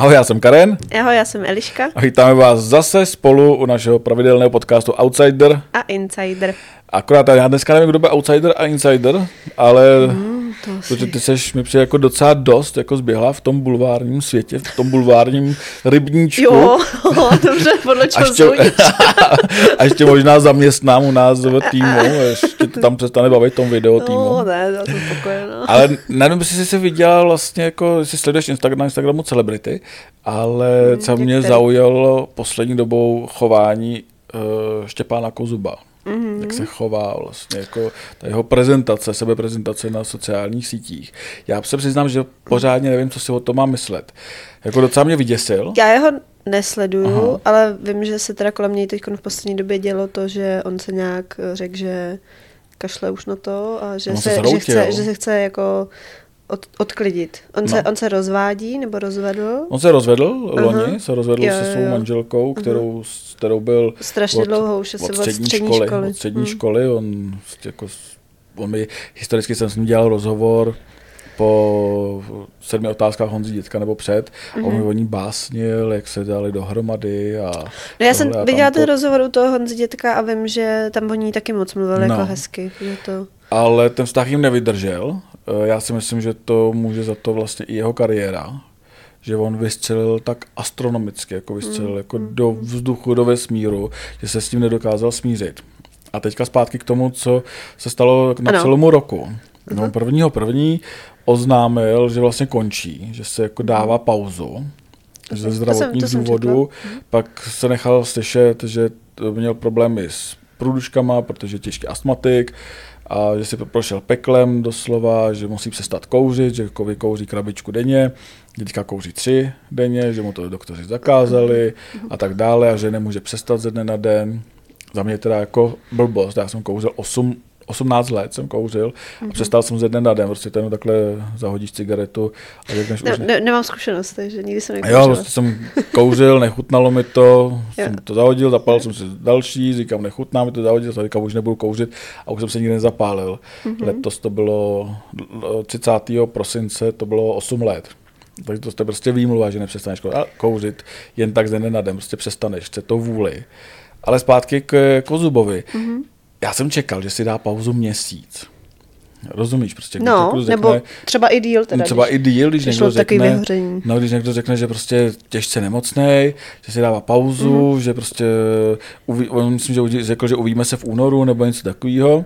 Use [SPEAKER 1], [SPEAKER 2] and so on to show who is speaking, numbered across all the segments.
[SPEAKER 1] Ahoj, já jsem Karen.
[SPEAKER 2] Ahoj, já jsem Eliška.
[SPEAKER 1] A vítáme vás zase spolu u našeho pravidelného podcastu Outsider.
[SPEAKER 2] A Insider.
[SPEAKER 1] Akorát já dneska nevím, kdo bude Outsider a Insider, ale mm, to protože ty seš mi přijde jako docela dost jako zběhla v tom bulvárním světě, v tom bulvárním rybníčku.
[SPEAKER 2] Jo, dobře, podle čeho ještě,
[SPEAKER 1] a ještě možná zaměstnám u nás v týmu, ještě to tam přestane bavit tom video týmu.
[SPEAKER 2] No, ne, já jsem spokojená.
[SPEAKER 1] Ale nevím, jestli jsi viděla vlastně, jako, jestli sleduješ Instagram, na Instagramu celebrity, ale hmm, co mě zaujalo poslední dobou chování uh, Štěpána Kozuba mm-hmm. jak se chová vlastně, jako ta jeho prezentace, sebeprezentace na sociálních sítích. Já se přiznám, že pořádně nevím, co si o tom mám myslet. Jako docela mě vyděsil.
[SPEAKER 2] Já jeho nesleduju, Aha. ale vím, že se teda kolem něj teď v poslední době dělo to, že on se nějak řekl, že kašle už na to a že, no, se, se že, chce, že se chce jako od, odklidit. On, no. se, on se rozvádí nebo rozvedl?
[SPEAKER 1] On se rozvedl loni, se rozvedl jo, se svou jo. manželkou, kterou, s kterou byl
[SPEAKER 2] strašně
[SPEAKER 1] od,
[SPEAKER 2] dlouho už
[SPEAKER 1] od, střední, střední školy, školy. Od střední hmm. školy. On, jako, on mi, historicky jsem s ním dělal rozhovor po sedmi otázkách Honzi dětka nebo před mm-hmm. on mi o ní básnil, jak se dali dohromady a
[SPEAKER 2] No já jsem viděla ten rozhovor u toho Honzi dětka a vím, že tam o ní taky moc mluvil no. jako hezky. To...
[SPEAKER 1] Ale ten vztah jim nevydržel já si myslím, že to může za to vlastně i jeho kariéra, že on vystřelil tak astronomicky, jako vystřelil mm. jako mm. do vzduchu, do vesmíru, že se s tím nedokázal smířit. A teďka zpátky k tomu, co se stalo na ano. celému roku. No, mhm. prvního první oznámil, že vlastně končí, že se jako dává mhm. pauzu ze zdravotních důvodů. Mhm. Pak se nechal slyšet, že měl problémy s průduškama, protože je těžký astmatik, a že si prošel peklem doslova, že musí přestat kouřit, že kouří krabičku denně, teďka kouří tři denně, že mu to doktoři zakázali a tak dále a že nemůže přestat ze dne na den. Za mě teda jako blbost, já jsem kouřil 8 18 let jsem kouřil a mm-hmm. přestal jsem ze dne na den, prostě ten takhle zahodíš cigaretu a řekneš
[SPEAKER 2] ne, už... Ne, nemám zkušenost, takže nikdy jsem
[SPEAKER 1] nekouřil. Jo, prostě jsem kouřil, nechutnalo mi to, jsem to zahodil, zapálil jsem si další, říkám, nechutná mi to, zahodil, jsem říkám, už nebudu kouřit a už jsem se nikdy nezapálil. Mm-hmm. Letos to bylo 30. prosince, to bylo 8 let. Takže to je prostě výmluva, že nepřestaneš kouřit jen tak ze dne na den, prostě přestaneš, chce to vůli. Ale zpátky k Kozubovi. Mm-hmm já jsem čekal, že si dá pauzu měsíc. Rozumíš, prostě.
[SPEAKER 2] No, řekne, nebo třeba i díl teda.
[SPEAKER 1] Třeba když, i díl, když někdo řekne, no, když někdo řekne, že prostě těžce nemocný, že si dává pauzu, mm-hmm. že prostě, uví, on myslím, že řekl, že uvíme se v únoru nebo něco takového.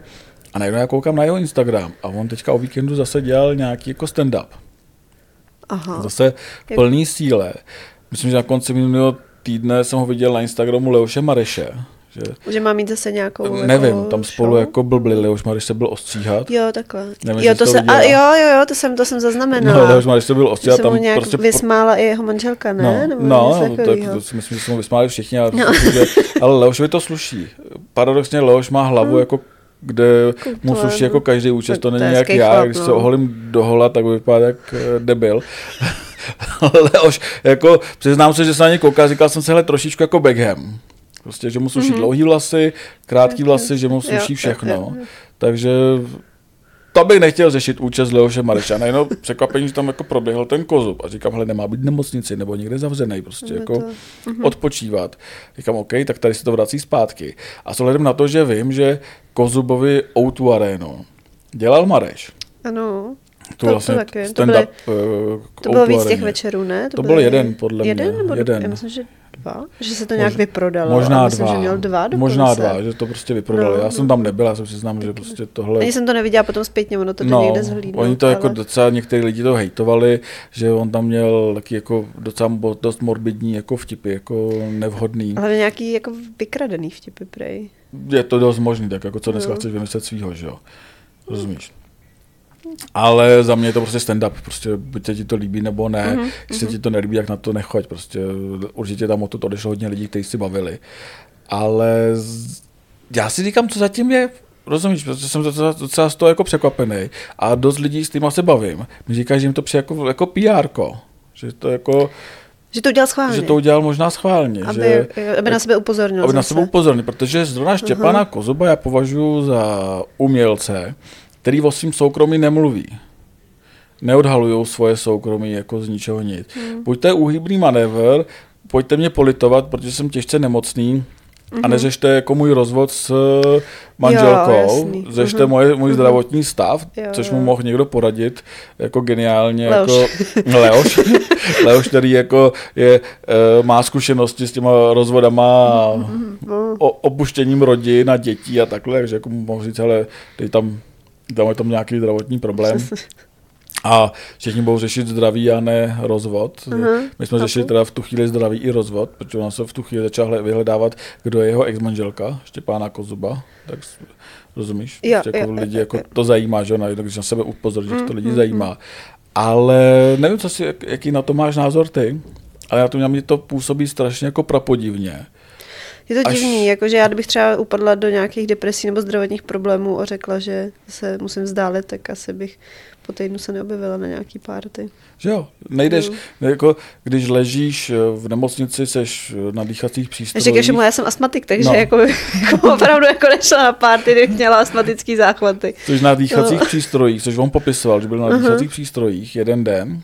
[SPEAKER 1] A najednou já koukám na jeho Instagram a on teďka o víkendu zase dělal nějaký jako stand-up. Aha. Zase v plný síle. Myslím, že na konci minulého týdne jsem ho viděl na Instagramu Leoše Mareše
[SPEAKER 2] že, že má mít zase nějakou
[SPEAKER 1] Nevím,
[SPEAKER 2] jako
[SPEAKER 1] tam spolu show? jako blbli, Leoš Mariš se byl ostříhat.
[SPEAKER 2] Jo, takhle. Nevím, jo, to se, a, jo, jo, jo, to jsem, to jsem zaznamenala.
[SPEAKER 1] No, Leoš Mariš se byl ostříhat. Tam
[SPEAKER 2] nějak prostě vysmála i jeho manželka, ne?
[SPEAKER 1] No,
[SPEAKER 2] Nebo
[SPEAKER 1] no, no to, to, si myslím, že jsme mu vysmáli všichni, ale, no. že, ale Leošovi to sluší. Paradoxně Leoš má hlavu hmm. jako kde mu sluší jako každý účest, to není jak já, chlap, když no. se oholím do hola, tak vypadá jak eh, debil. Leoš, jako přiznám se, že se na ně koukal, říkal jsem se, hele, trošičku jako Beckham. Prostě, že mu sluší mm-hmm. dlouhý vlasy, krátký vlasy, že mu sluší všechno. Takže to bych nechtěl řešit účast Leoše Mareša. Najednou překvapení, že tam jako proběhl ten kozub. A říkám, hele, nemá být v nemocnici nebo někde zavřený, prostě jako to... Mhm. odpočívat. Říkám, OK, tak tady se to vrací zpátky. A s ohledem na to, že vím, že Kozubovi O2 Arenu dělal Mareš.
[SPEAKER 2] Ano.
[SPEAKER 1] To, to vlastně to taky.
[SPEAKER 2] To, byly, uh, to bylo víc těch večerů, ne?
[SPEAKER 1] To, to byl jeden, podle
[SPEAKER 2] jeden,
[SPEAKER 1] mě.
[SPEAKER 2] Nebo
[SPEAKER 1] jeden.
[SPEAKER 2] Já myslím, že dva? Že se to nějak Mož, vyprodalo?
[SPEAKER 1] Možná
[SPEAKER 2] myslím,
[SPEAKER 1] dva.
[SPEAKER 2] že měl dva dokonce.
[SPEAKER 1] Možná dva, že to prostě vyprodali. No, já jsem tam nebyl, já jsem si znám, že prostě tohle...
[SPEAKER 2] Ani jsem to neviděla, potom zpětně ono to no, někde zhlídnout.
[SPEAKER 1] Oni to jako ale... jako docela, některý lidi to hejtovali, že on tam měl taky jako docela dost morbidní jako vtipy, jako nevhodný.
[SPEAKER 2] Ale nějaký jako vykradený vtipy, prej.
[SPEAKER 1] Je to dost možný, tak jako co dneska no. chceš vymyslet svýho, že jo? Rozumíš? Ale za mě je to prostě stand-up, prostě buď se ti to líbí nebo ne, mm-hmm. když se ti to nelíbí, jak na to nechoď, prostě určitě tam o to odešlo hodně lidí, kteří si bavili. Ale z... já si říkám, co zatím je, rozumíš, protože jsem docela, docela z toho jako překvapený a dost lidí s tím se bavím. Mi říkají, že jim to přijde jako, jako PR, že to jako
[SPEAKER 2] že to udělal schválně.
[SPEAKER 1] Že to udělal možná schválně.
[SPEAKER 2] Aby,
[SPEAKER 1] že,
[SPEAKER 2] aby na sebe upozornil.
[SPEAKER 1] Aby zase. na sebe upozornil, protože zrovna Štěpana uh-huh. Kozuba já považuji za umělce, který o svým soukromí nemluví. neodhalují svoje soukromí jako z ničeho nic. Hmm. Buď to je úhybný manévr, pojďte mě politovat, protože jsem těžce nemocný, Mm-hmm. A neřešte jako můj rozvod s eh, manželkou, jo, řešte mm-hmm. moje, můj mm-hmm. zdravotní stav, jo, což mu mohl někdo poradit jako geniálně, Leoš. jako Leoš, Leoš, který jako je, eh, má zkušenosti s těma rozvodama, mm-hmm. opuštěním rodin a dětí a takhle, takže jako mohl říct, ale dej tam, tam je tam nějaký zdravotní problém. A všichni budou řešit zdraví a ne rozvod. Uh-huh, My jsme řešili teda v tu chvíli zdraví i rozvod, protože on se v tu chvíli začal vyhledávat, kdo je jeho exmanželka, Štěpána Kozuba. Tak rozumíš?
[SPEAKER 2] Jo, prostě
[SPEAKER 1] jako
[SPEAKER 2] jo,
[SPEAKER 1] lidi
[SPEAKER 2] jo,
[SPEAKER 1] jako jo. to zajímá, že ona, když na sebe upozorní, že to mm, lidi mm, zajímá. Mm. Ale nevím, co si, jaký na to máš názor ty, ale já to mě to působí strašně jako prapodivně.
[SPEAKER 2] Je to Až... divný, jakože já kdybych třeba upadla do nějakých depresí nebo zdravotních problémů a řekla, že se musím vzdálit, tak asi bych po týdnu se neobjevila na nějaký párty.
[SPEAKER 1] Že jo, nejdeš, no. jako když ležíš eh, v nemocnici, seš eh, na dýchacích přístrojích.
[SPEAKER 2] Říkáš, že já jsem astmatik, takže no. jako, jako opravdu jako nešla na párty, kdybych měla astmatický záchvaty.
[SPEAKER 1] Což na dýchacích no. přístrojích, což on popisoval, že byl na uh-huh. dýchacích přístrojích jeden den,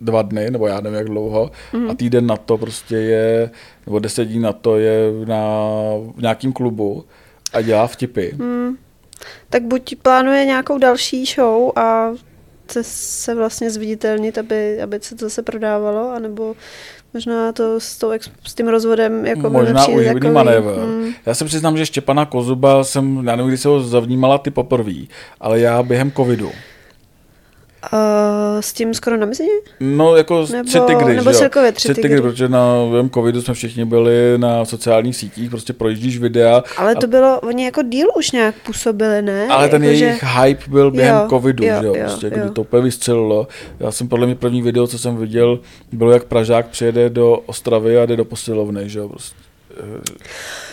[SPEAKER 1] dva dny, nebo já nevím jak dlouho, uh-huh. a týden na to prostě je, nebo deset dní na to je na, v nějakém klubu a dělá vtipy. Uh-huh
[SPEAKER 2] tak buď plánuje nějakou další show a chce se vlastně zviditelnit, aby, aby se to zase prodávalo, anebo možná to s, tou, s tím rozvodem jako
[SPEAKER 1] Možná uhybný manévr. Hmm. Já se přiznám, že Štěpana Kozuba jsem, já nevím, kdy se ho zavnímala ty poprvé, ale já během covidu
[SPEAKER 2] Uh, s tím skoro na mizině?
[SPEAKER 1] No, jako nebo, tři tygry,
[SPEAKER 2] Nebo celkově tři,
[SPEAKER 1] tři tygry. tygry. protože na covidu jsme všichni byli na sociálních sítích, prostě projíždíš videa.
[SPEAKER 2] Ale to a... bylo, oni jako díl už nějak působili, ne?
[SPEAKER 1] Ale ten jako jejich že... hype byl během jo, covidu, jo, že jo, prostě, jo. kdy to úplně vystřelilo. Já jsem podle mě první video, co jsem viděl, bylo jak Pražák přijede do Ostravy a jde do posilovny, že jo, prostě.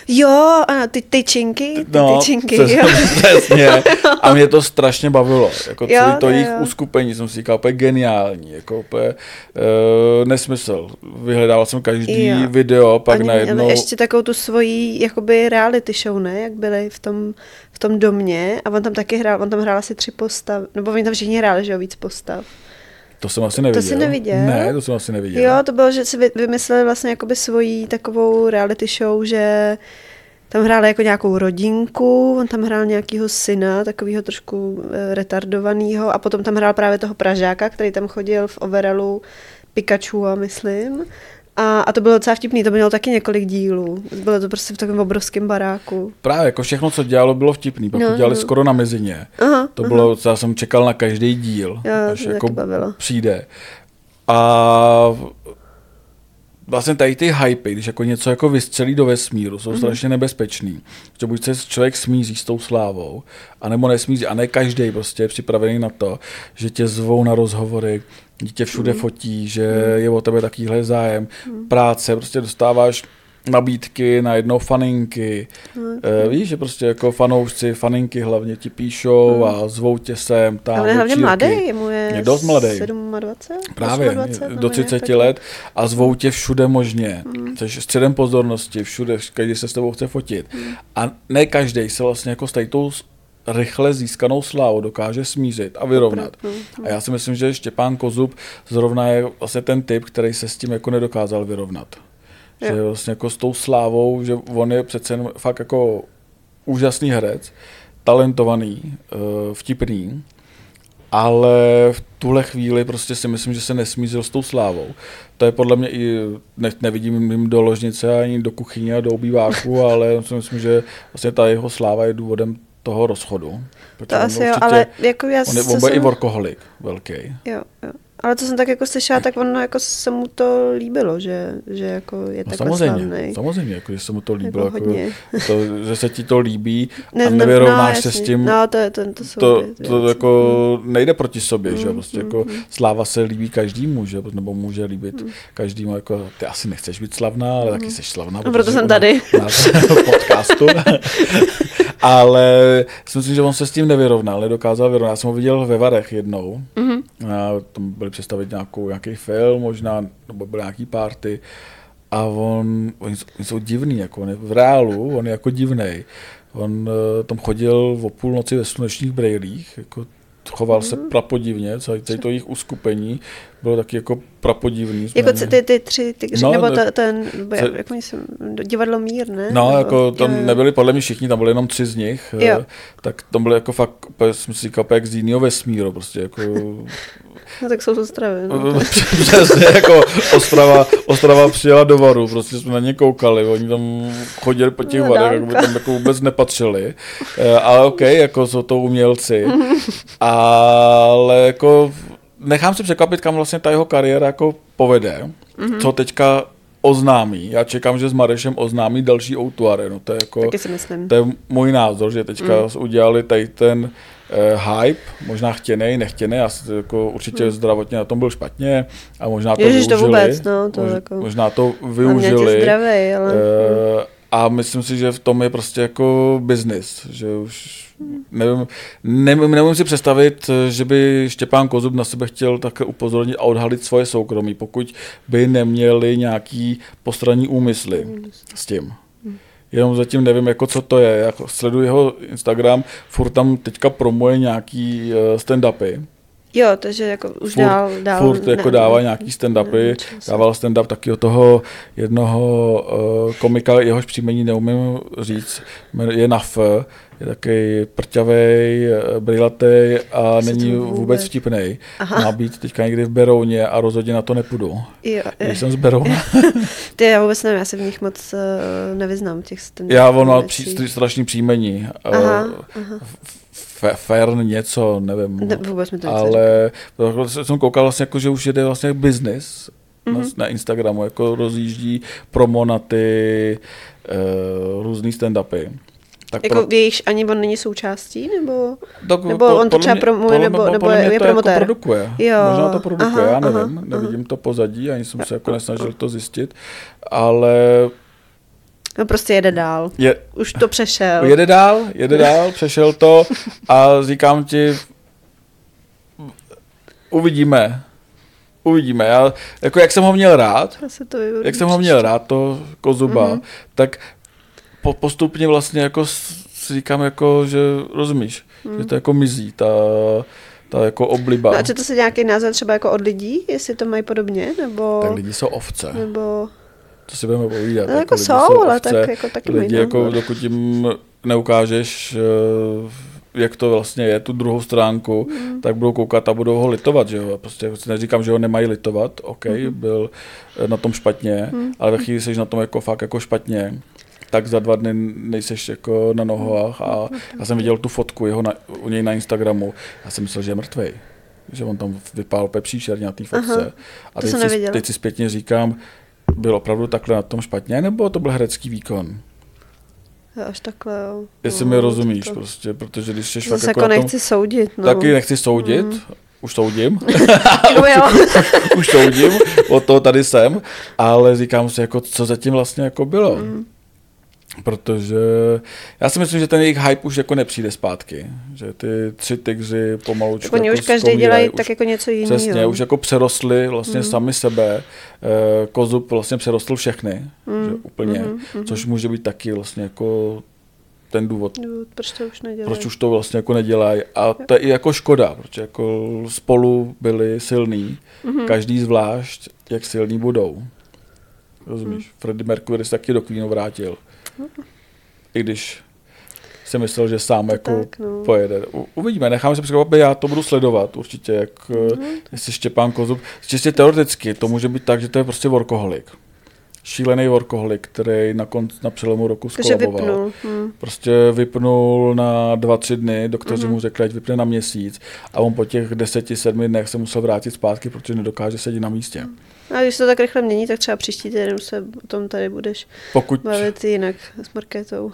[SPEAKER 2] Jo, ano, ty tyčinky, ty no, tyčinky, přes, jo.
[SPEAKER 1] Přesně. A mě to strašně bavilo. Jako jo, celý to jejich uskupení jsem si říkal, úplně geniální, jako úplně uh, nesmysl. Vyhledával jsem každý jo. video, pak Oni najednou...
[SPEAKER 2] ještě takovou tu svoji jakoby reality show, ne? Jak byli v tom, v tom domě a on tam taky hrál, on tam hrál asi tři postav, nebo oni tam všichni hráli, že jo, víc postav.
[SPEAKER 1] To jsem asi neviděl.
[SPEAKER 2] To jsi neviděl?
[SPEAKER 1] Ne, to jsem asi neviděl.
[SPEAKER 2] Jo, to bylo, že si vymysleli vlastně jakoby svoji takovou reality show, že tam hráli jako nějakou rodinku, on tam hrál nějakýho syna, takového trošku eh, retardovaného a potom tam hrál právě toho Pražáka, který tam chodil v overallu Pikachu, myslím. A, a to bylo docela vtipný, to mělo taky několik dílů. Bylo to prostě v takovém obrovském baráku.
[SPEAKER 1] Právě, jako všechno, co dělalo, bylo vtipný. Pak no, dělali no. skoro na mezině. Aha, to aha. bylo, já jsem čekal na každý díl, jo, až jako přijde. A vlastně tady ty hypy, když jako něco jako vystřelí do vesmíru, jsou mm-hmm. strašně nebezpečný. Že buď se člověk smíří s tou slávou, anebo nesmíří. A ne každý prostě je připravený na to, že tě zvou na rozhovory, dítě všude mm. fotí, že mm. je o tebe takovýhle zájem, mm. práce, prostě dostáváš nabídky na jednou faninky. Mm. E, víš, že prostě jako fanoušci, faninky hlavně ti píšou mm. a zvou tě sem, tam.
[SPEAKER 2] Ale hlavně mladý, mu je,
[SPEAKER 1] je dost mladý.
[SPEAKER 2] 27,
[SPEAKER 1] Právě, 28, do 30 taky. let a zvou tě všude možně. Mm. Jsi středem pozornosti, všude, každý se s tebou chce fotit. Mm. A ne každý se vlastně jako s tou rychle získanou slávu dokáže smířit a vyrovnat. A já si myslím, že Štěpán Kozub zrovna je vlastně ten typ, který se s tím jako nedokázal vyrovnat. Jo. Že vlastně jako s tou slávou, že on je přece jen fakt jako úžasný herec, talentovaný, eh, vtipný, ale v tuhle chvíli prostě si myslím, že se nesmířil s tou slávou. To je podle mě i, ne, nevidím jim do ložnice ani do kuchyně a do obýváku, ale si myslím, že vlastně ta jeho sláva je důvodem toho rozchodu.
[SPEAKER 2] To asi jo, ale jako já
[SPEAKER 1] On je, on jsem... i workoholik velký.
[SPEAKER 2] Jo, jo. Ale co jsem tak jako slyšela, tak ono jako se mu to líbilo, že, že jako je no takhle
[SPEAKER 1] samozřejmě,
[SPEAKER 2] slavný.
[SPEAKER 1] Samozřejmě, jako, že se mu to líbilo, jako, jako to, že se ti to líbí ne, a nevyrovnáš no, se s tím.
[SPEAKER 2] No, to, je, to, to,
[SPEAKER 1] jsou to, věc, to jako mm. nejde proti sobě, mm, že prostě mm, jako mm. sláva se líbí každému, že nebo může líbit mm. každému, jako ty asi nechceš být slavná, ale mm. taky jsi slavná.
[SPEAKER 2] No, proto jsem tady.
[SPEAKER 1] Na, na podcastu. ale myslím, že on se s tím nevyrovnal, nedokázal vyrovnat. Já jsem ho viděl ve Varech jednou, mm-hmm. a tam byli představit nějakou, nějaký film možná, nebo byl nějaký party a on, oni, jsou, oni jsou divný, jako on je v reálu, on je jako divný. On uh, tam chodil o půlnoci ve slunečních brejlích, jako choval se mhm. prapodivně, celé to jejich uskupení bylo taky jako prapodivný.
[SPEAKER 2] Jako ty, ty tři ty, no, nebo to, ten, se, jak jsem, divadlo Mír, ne?
[SPEAKER 1] No, nebo, jako tam jo, nebyli podle mě všichni, tam byli jenom tři z nich, jo. tak tam byly jako fakt, jsem si říkal, jak z jiného vesmíru, prostě jako
[SPEAKER 2] No tak jsou z Ostravy. No.
[SPEAKER 1] Přesně, jako Ostrava, Ostrava přijela do Varu, prostě jsme na ně koukali, oni tam chodili po těch no, varech, jako by tam jako vůbec nepatřili, eh, ale OK, jako jsou to umělci, ale jako nechám si překvapit, kam vlastně ta jeho kariéra jako povede, mm-hmm. co teďka oznámí. Já čekám, že s Marešem oznámí další Outuare. No to je jako,
[SPEAKER 2] Taky si myslím.
[SPEAKER 1] To je můj názor, že teďka mm. udělali tady ten uh, hype, možná chtěný, nechtěný, já si jako určitě hmm. zdravotně na tom byl špatně a možná to
[SPEAKER 2] Ježiš,
[SPEAKER 1] využili.
[SPEAKER 2] to vůbec, no, to
[SPEAKER 1] mož,
[SPEAKER 2] jako...
[SPEAKER 1] Možná to využili.
[SPEAKER 2] Zdravý, ale... Uh,
[SPEAKER 1] a myslím si, že v tom je prostě jako business, že už nevím, nevím, nevím si představit, že by Štěpán Kozub na sebe chtěl také upozornit a odhalit svoje soukromí, pokud by neměli nějaký postranní úmysly s tím jenom zatím nevím, jako co to je. Jako sleduji jeho Instagram, furt tam teďka promuje nějaký uh, stand-upy.
[SPEAKER 2] Jo, takže jako už furt, dál, dál
[SPEAKER 1] Furt ne, jako dává nějaký stand-upy, dával stand-up taky od toho jednoho uh, komika, jehož příjmení neumím říct, je na F, je takový prťavý, eh, brilatý a není vůbec, vůbec vtipný. Má být teďka někdy v Berouně a rozhodně na to nepůjdu. Jo, Když jsem z Berouna.
[SPEAKER 2] Ty já vůbec nevím, já se v nich moc uh, nevyznám. Těch
[SPEAKER 1] já, on má pří, strašný příjmení. Aha, uh, aha. Fern něco, nevím.
[SPEAKER 2] Ne, vůbec mi to
[SPEAKER 1] Ale jsem koukal vlastně, jako, že už jede vlastně business mm-hmm. na, mhm. na Instagramu, jako rozjíždí promo na ty uh, různý stand-upy.
[SPEAKER 2] Tak jako pro... jejichž ani on není součástí, nebo, tak, nebo po, on to třeba promuje, nebo, nebo, nebo je, je promotér?
[SPEAKER 1] Jako produkuje. Jo. Možná to produkuje, aha, já nevím, aha, nevidím aha. to pozadí, ani jsem se jako nesnažil to zjistit, ale...
[SPEAKER 2] No prostě jede dál. Je, Už to přešel.
[SPEAKER 1] Jede dál, jede dál, přešel to a říkám ti, uvidíme. Uvidíme. Já, jako jak jsem ho měl rád, jak jsem ho měl rád, to Kozuba, mm-hmm. tak po, postupně vlastně jako si říkám, jako, že rozumíš, hmm. že to jako mizí, ta, ta jako obliba.
[SPEAKER 2] No a to se nějaký název třeba jako od lidí, jestli to mají podobně, nebo...
[SPEAKER 1] Tak lidi jsou ovce.
[SPEAKER 2] Nebo...
[SPEAKER 1] To si budeme povídat.
[SPEAKER 2] No, jako, jako jsou, jsou ale ovce, tak jako taky
[SPEAKER 1] Lidi, jako, dokud jim neukážeš, eh, jak to vlastně je, tu druhou stránku, mm. tak budou koukat a budou ho litovat, že jo. Prostě neříkám, že ho nemají litovat, OK, mm. byl na tom špatně, mm. ale ve chvíli jsi na tom jako fakt jako špatně, tak za dva dny nejseš jako na nohách a já jsem viděl tu fotku jeho na, u něj na Instagramu, já jsem myslel, že je mrtvej že on tam vypál pepříčer na té fotce. Aha, a teď si, teď si zpětně říkám, byl opravdu takhle na tom špatně, nebo to byl herecký výkon?
[SPEAKER 2] Až takhle, jo.
[SPEAKER 1] Jestli no, mi rozumíš to... prostě, protože když jsi
[SPEAKER 2] fakt jako, jako nechci tom, soudit, no.
[SPEAKER 1] Taky nechci soudit, mm. už soudím. už, už soudím, od toho tady jsem, ale říkám si, jako, co zatím vlastně jako bylo. Mm protože já si myslím, že ten jejich hype už jako nepřijde zpátky, že ty tři tygři pomalu
[SPEAKER 2] tak oni jako už každý dělají tak jako něco jiného.
[SPEAKER 1] Přesně, už jako přerostli vlastně mm. sami sebe, eh, Kozub vlastně přerostl všechny, mm. že úplně, mm. což může být taky vlastně jako ten důvod,
[SPEAKER 2] důvod proč to už nedělají.
[SPEAKER 1] Proč už to vlastně jako nedělají. A to je i jako škoda, protože jako spolu byli silní, mm-hmm. každý zvlášť, jak silní budou. Rozumíš? Mm. Freddie Mercury se taky do Queenu vrátil. I když si myslel, že sám to jako tak, no. pojede. U, uvidíme, necháme se překvapit, já to budu sledovat určitě, jak mm-hmm. jestli Štěpán Kozub. Čistě teoreticky, to může být tak, že to je prostě workoholik. Šílený workoholik, který na, konc, na přelomu roku skolaboval. Vypnul. Hmm. Prostě vypnul na dva, tři dny, doktoři mm-hmm. mu řekli, ať vypne na měsíc a on po těch deseti, sedmi dnech se musel vrátit zpátky, protože nedokáže sedět na místě. Mm.
[SPEAKER 2] A když se to tak rychle mění, tak třeba příští týden se o tom tady budeš pokud... bavit jinak s Marketou.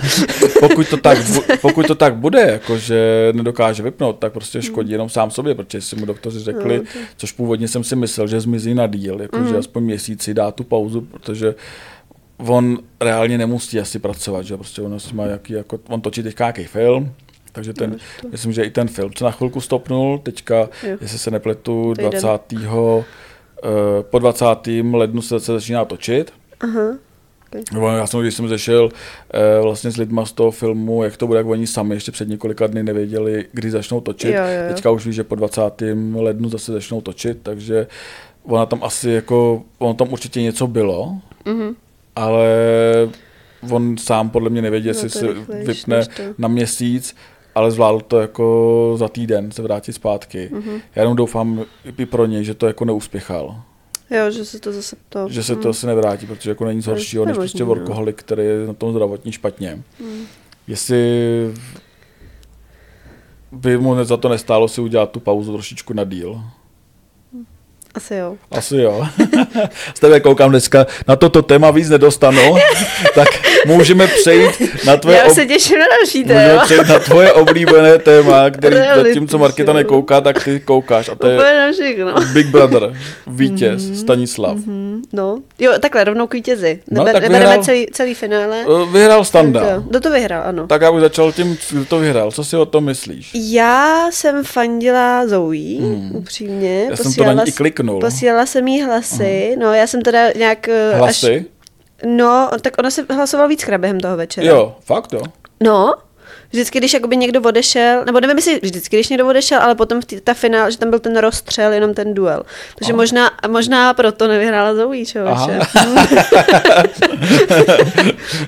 [SPEAKER 1] pokud, to tak, pokud to tak bude, jako že nedokáže vypnout, tak prostě škodí jenom sám sobě, protože si mu doktoři řekli, no, to... což původně jsem si myslel, že zmizí na díl, jako mm. že aspoň měsíci dá tu pauzu, protože on reálně nemusí asi pracovat, že prostě on má jaký, jako, on točí teďka nějaký film, takže ten, no, myslím, že i ten film, co na chvilku stopnul, teďka, jo. jestli se nepletu, 20. Uh, po 20. lednu se začíná točit. Aha.
[SPEAKER 2] No,
[SPEAKER 1] já jsem, když jsem zešel eh, vlastně s lidma z toho filmu, jak to bude, jak oni sami ještě před několika dny nevěděli, kdy začnou točit.
[SPEAKER 2] Jo, jo, jo.
[SPEAKER 1] Teďka už ví, že po 20. lednu zase začnou točit, takže ona tam asi jako, ono tam určitě něco bylo,
[SPEAKER 2] mm-hmm.
[SPEAKER 1] ale on sám podle mě nevěděl, jestli se vypne na měsíc, ale zvládl to jako za týden se vrátit zpátky.
[SPEAKER 2] Mm-hmm.
[SPEAKER 1] Já jenom doufám i pro něj, že to jako neuspěchal.
[SPEAKER 2] Jo, že se to zase to...
[SPEAKER 1] Že se to mm. asi nevrátí, protože jako není nic horšího, než prostě workoholik, který je na tom zdravotní špatně.
[SPEAKER 2] Mm.
[SPEAKER 1] Jestli by mu za to nestálo si udělat tu pauzu trošičku na díl.
[SPEAKER 2] Asi jo.
[SPEAKER 1] Asi jo. Z tebe koukám dneska, na toto téma víc nedostanu, tak můžeme přejít na tvoje...
[SPEAKER 2] Já se těším na další téma. Můžeme
[SPEAKER 1] přejít na tvoje oblíbené téma, který co Marketa nekouká, tak ty koukáš. A to je Big Brother, vítěz, mm-hmm. Stanislav.
[SPEAKER 2] Mm-hmm. No, jo, takhle, rovnou k vítězi.
[SPEAKER 1] No,
[SPEAKER 2] tak vyhrál, celý, celý finále.
[SPEAKER 1] Eh, vyhrál Standa.
[SPEAKER 2] Kdo to vyhrál, ano.
[SPEAKER 1] Tak já bych začal tím, kdo to vyhrál. Co si o tom myslíš?
[SPEAKER 2] Já jsem fandila Zoe, hmm. upřímně.
[SPEAKER 1] Já jsem to na ní i kliknul.
[SPEAKER 2] Posílala jsem jí hlasy. Hmm. No, já jsem teda nějak...
[SPEAKER 1] Eh, hlasy? Až,
[SPEAKER 2] No, tak ona se hlasovala víckrát během toho večera.
[SPEAKER 1] Jo, fakt jo.
[SPEAKER 2] No, vždycky, když jakoby někdo odešel, nebo nevím, jestli vždycky, když někdo odešel, ale potom v tý, ta finál, že tam byl ten rozstřel, jenom ten duel. Takže Aha. možná, možná proto nevyhrála Zoe, člověče.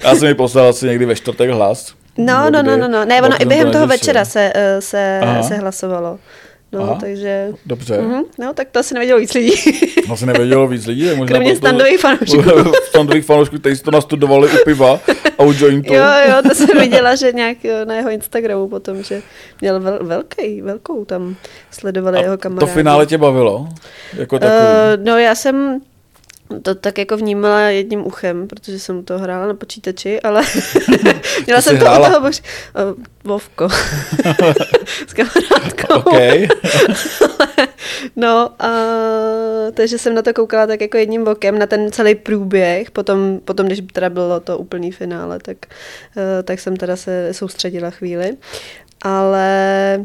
[SPEAKER 1] Já jsem mi poslal asi někdy ve čtvrtek hlas.
[SPEAKER 2] No, no, no, no, no. Ne, ono i během toho večera se, eh, se, se hlasovalo. No, Aha, takže...
[SPEAKER 1] Dobře.
[SPEAKER 2] Uh-huh, no, tak to asi nevědělo víc lidí.
[SPEAKER 1] asi nevědělo víc lidí.
[SPEAKER 2] Možná Kromě standových fanoušků.
[SPEAKER 1] standových fanoušků, kteří to nastudovali u piva a u jointu.
[SPEAKER 2] jo, jo, to jsem viděla, že nějak na jeho Instagramu potom, že měl vel, velký, velkou tam sledovali a jeho kamarádi.
[SPEAKER 1] to finále tě bavilo? Jako takový?
[SPEAKER 2] Uh, no, já jsem to tak jako vnímala jedním uchem, protože jsem to hrála na počítači, ale měla jsem to u toho bož... Uh, Vovko. S kamarádkou.
[SPEAKER 1] Okay.
[SPEAKER 2] no a takže jsem na to koukala tak jako jedním bokem, na ten celý průběh, potom, potom když teda bylo to úplný finále, tak, uh, tak jsem teda se soustředila chvíli. Ale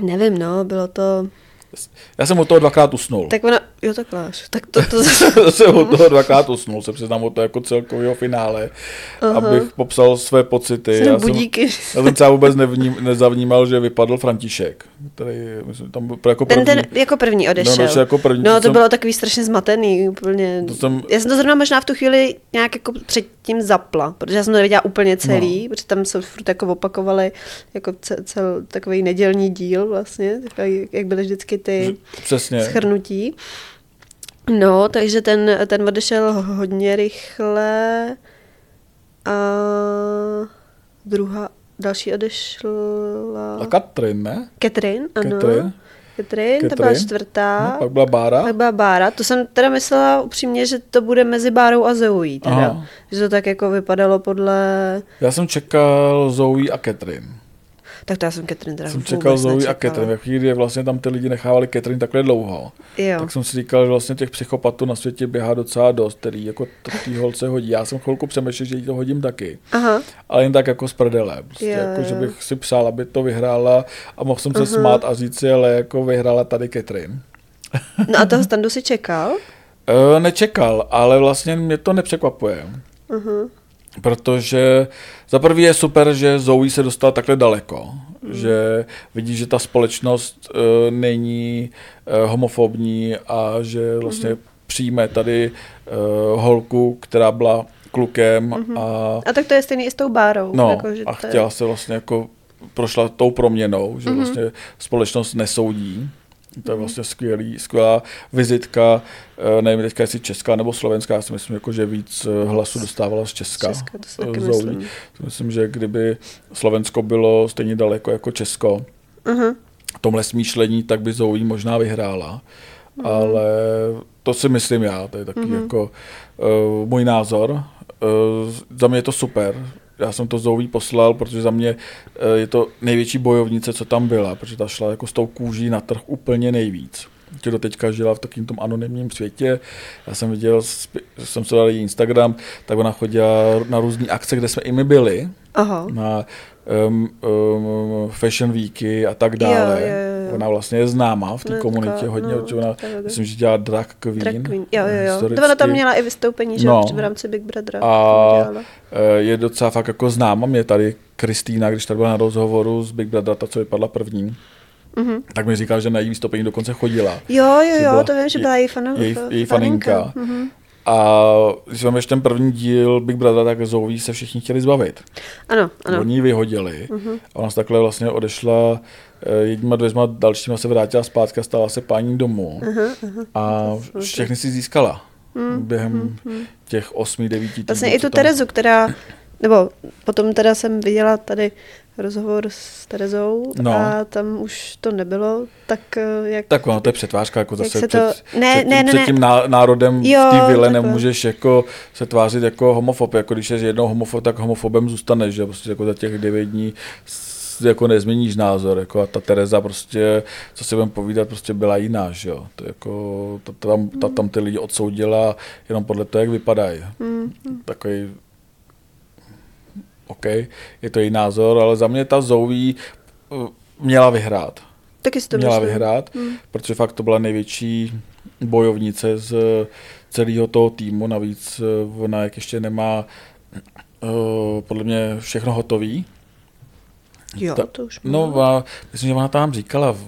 [SPEAKER 2] nevím, no, bylo to
[SPEAKER 1] já jsem od toho dvakrát usnul.
[SPEAKER 2] Tak ona, jo takhle, tak to, to...
[SPEAKER 1] jsem od toho dvakrát usnul, se přiznám od toho jako celkového finále, Aha. abych popsal své pocity.
[SPEAKER 2] Jsem já, budíky.
[SPEAKER 1] jsem, já jsem třeba vůbec nevním, nezavnímal, že vypadl František, který myslím, tam jako první.
[SPEAKER 2] Ten, ten jako první odešel.
[SPEAKER 1] No, jako první.
[SPEAKER 2] no to jsem, bylo takový strašně zmatený, úplně.
[SPEAKER 1] To jsem,
[SPEAKER 2] já jsem to zrovna možná v tu chvíli nějak jako předtím zapla, protože já jsem to neviděla úplně celý, no. protože tam se furt jako opakovali jako cel, cel, takový nedělní díl vlastně, takový, jak byly vždycky ty
[SPEAKER 1] Přesně.
[SPEAKER 2] schrnutí. No, takže ten, ten odešel hodně rychle a druhá, další odešla...
[SPEAKER 1] A Katrin, ne?
[SPEAKER 2] Katrin, ano.
[SPEAKER 1] Katrin.
[SPEAKER 2] Katrin, to byla čtvrtá.
[SPEAKER 1] No, pak byla Bára.
[SPEAKER 2] Pak byla Bára. To jsem teda myslela upřímně, že to bude mezi Bárou a Zoe. Teda. Aha. Že to tak jako vypadalo podle...
[SPEAKER 1] Já jsem čekal Zoe a Katrin.
[SPEAKER 2] Tak to já jsem Catherine teda
[SPEAKER 1] Jsem čekal Zoe a Catherine. V chvíli, vlastně tam ty lidi nechávali Catherine takhle dlouho,
[SPEAKER 2] jo.
[SPEAKER 1] tak jsem si říkal, že vlastně těch psychopatů na světě běhá docela dost, který jako tý holce hodí. Já jsem chvilku přemýšlel, že jí to hodím taky.
[SPEAKER 2] Aha.
[SPEAKER 1] Ale jen tak jako z prdele. Prostě
[SPEAKER 2] jo,
[SPEAKER 1] jako,
[SPEAKER 2] jo.
[SPEAKER 1] že bych si psal, aby to vyhrála a mohl jsem se uh-huh. smát a říct si, ale jako vyhrála tady Catherine.
[SPEAKER 2] No a toho standu si čekal?
[SPEAKER 1] E, nečekal, ale vlastně mě to nepřekvapuje.
[SPEAKER 2] Uh-huh.
[SPEAKER 1] Protože za prvý je super, že Zoe se dostala takhle daleko, mm. že vidí, že ta společnost uh, není uh, homofobní a že vlastně mm. přijme tady uh, holku, která byla klukem. Mm-hmm. A,
[SPEAKER 2] a tak to je stejný i s tou bárou.
[SPEAKER 1] No,
[SPEAKER 2] jako, že
[SPEAKER 1] a chtěla
[SPEAKER 2] je...
[SPEAKER 1] se vlastně jako prošla tou proměnou, že mm-hmm. vlastně společnost nesoudí. To je mhm. vlastně skvělý, skvělá vizitka, eh, nevím teďka jestli česká nebo slovenská, já si myslím, jako, že víc eh, hlasu dostávala z Česka.
[SPEAKER 2] Česka to taky myslím.
[SPEAKER 1] myslím, že kdyby Slovensko bylo stejně daleko jako Česko,
[SPEAKER 2] uh-huh.
[SPEAKER 1] v tomhle smýšlení, tak by Zoe možná vyhrála. Uh-huh. Ale to si myslím já, to je taky uh-huh. jako uh, můj názor. Uh, za mě je to super, já jsem to Zoe poslal, protože za mě eh, je to největší bojovnice, co tam byla, protože ta šla jako s tou kůží na trh úplně nejvíc. Tě do teďka žila v takovém tom anonymním světě. Já jsem viděl, jsem se dal její Instagram, tak ona chodila na různé akce, kde jsme i my byli.
[SPEAKER 2] Aha.
[SPEAKER 1] Na um, um, fashion weeky a tak dále.
[SPEAKER 2] Jo, jo, jo.
[SPEAKER 1] Ona vlastně je známá v té komunitě hodně, no, ona, myslím, že dělá Drag Queen.
[SPEAKER 2] Drag Queen. Jo, jo, jo. To ona tam měla i vystoupení, že no. v rámci Big Brothera.
[SPEAKER 1] A eh, je docela fakt jako známa. Mě tady Kristýna, když tady byla na rozhovoru z Big Brothera, ta, co vypadla první, Mm-hmm. Tak mi říkal, že na její vystoupení dokonce chodila.
[SPEAKER 2] Jo, jo, jo, to vím, že byla její, fanu,
[SPEAKER 1] její, její faninka. Mm-hmm. A když ještě ten první díl Big Brother, tak Zoe se všichni chtěli zbavit.
[SPEAKER 2] Ano, ano.
[SPEAKER 1] Oni ji vyhodili uh-huh. a ona se takhle vlastně odešla eh, jedníma dvěma dalšíma se vrátila zpátky a stala se paní domů. Uh-huh, uh-huh. A všechny si získala uh-huh. během uh-huh. těch osmi, devíti týdnů.
[SPEAKER 2] Vlastně i tu tam... Terezu, která, nebo potom teda jsem viděla tady rozhovor s Terezou no. a tam už to nebylo tak eh, jak...
[SPEAKER 1] Tak ono, to je přetvářka, jako zase to... před, ne, před, ne, ne, před tím národem jo, v té vile nemůžeš jako se tvářit jako homofob, jako když je jednou homofob, tak homofobem zůstaneš, že prostě jako za těch devět dní jako nezměníš názor, jako a ta Tereza prostě, co si budeme povídat, prostě byla jiná, že jo, to jako, ta, tam, ta, tam ty lidi odsoudila jenom podle toho, jak vypadají. Mm. Takový OK, je to její názor, ale za mě ta Zouví uh, měla vyhrát.
[SPEAKER 2] Taky si to
[SPEAKER 1] Měla myslím. vyhrát, hmm. protože fakt to byla největší bojovnice z celého toho týmu, navíc uh, ona jak ještě nemá podle mě všechno hotový,
[SPEAKER 2] Jo, ta, to už
[SPEAKER 1] No, a myslím, že ona tam říkala v,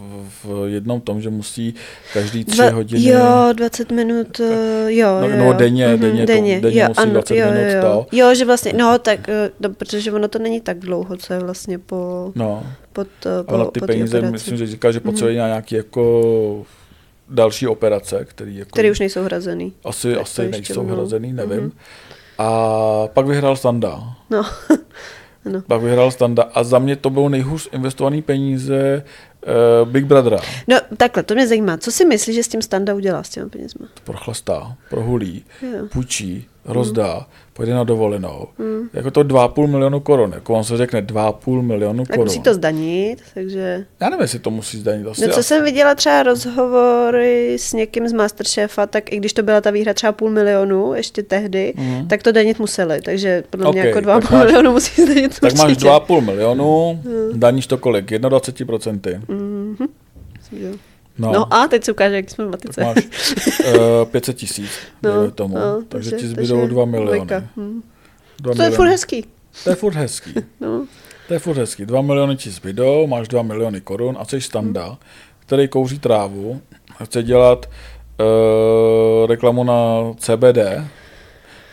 [SPEAKER 1] v jednom tom, že musí každý tři Dva, hodiny...
[SPEAKER 2] Jo, 20 minut, uh, jo,
[SPEAKER 1] no,
[SPEAKER 2] jo.
[SPEAKER 1] No, denně, mm-hmm, denně, denně, to, denně jo, musí ano, 20
[SPEAKER 2] jo,
[SPEAKER 1] minut
[SPEAKER 2] jo,
[SPEAKER 1] to.
[SPEAKER 2] Jo, že vlastně, no, tak, eh, no, protože ono to není tak dlouho, co je vlastně po...
[SPEAKER 1] No,
[SPEAKER 2] pod, uh, po,
[SPEAKER 1] ale ty
[SPEAKER 2] po
[SPEAKER 1] peníze,
[SPEAKER 2] operaci.
[SPEAKER 1] myslím, že říká, že potřebuje mm-hmm. nějaký jako další operace, který jako...
[SPEAKER 2] Který už nejsou hrazený.
[SPEAKER 1] Asi, asi nejsou hrazený, nevím. Mm-hmm. A pak vyhrál Standa.
[SPEAKER 2] No. Ano.
[SPEAKER 1] Pak vyhrál Standa a za mě to bylo nejhůř investovaný peníze uh, Big Brothera.
[SPEAKER 2] No takhle, to mě zajímá. Co si myslíš, že s tím Standa udělá s těmi penězma?
[SPEAKER 1] Prochlastá, prohulí, jo. půjčí, rozdá, mm. pojede na dovolenou. Mm. Jako to 2,5 milionu korun. Jako on se řekne 2,5 milionu korun. Tak
[SPEAKER 2] musí to zdanit, takže...
[SPEAKER 1] Já nevím, jestli to musí zdanit. Asi
[SPEAKER 2] no, co jsem viděla třeba rozhovory s někým z Masterchefa, tak i když to byla ta výhra třeba půl milionu ještě tehdy, mm. tak to danit museli. Takže podle okay, mě jako 2,5 milionu musí zdanit
[SPEAKER 1] Tak určitě. máš 2,5 milionu, mm. daníš to kolik? 21%.
[SPEAKER 2] Mm. No. no a teď se ukáže, jak jsme v matice.
[SPEAKER 1] Tak máš uh, 500 tisíc, no, tomu, no, takže, takže ti zbydou 2 miliony.
[SPEAKER 2] Hmm. 2 to miliony. je furt hezký.
[SPEAKER 1] To je furt hezký. no. To je furt hezký. 2 miliony ti zbydou, máš 2 miliony korun a jsi standa, hmm. který kouří trávu a chce dělat uh, reklamu na CBD,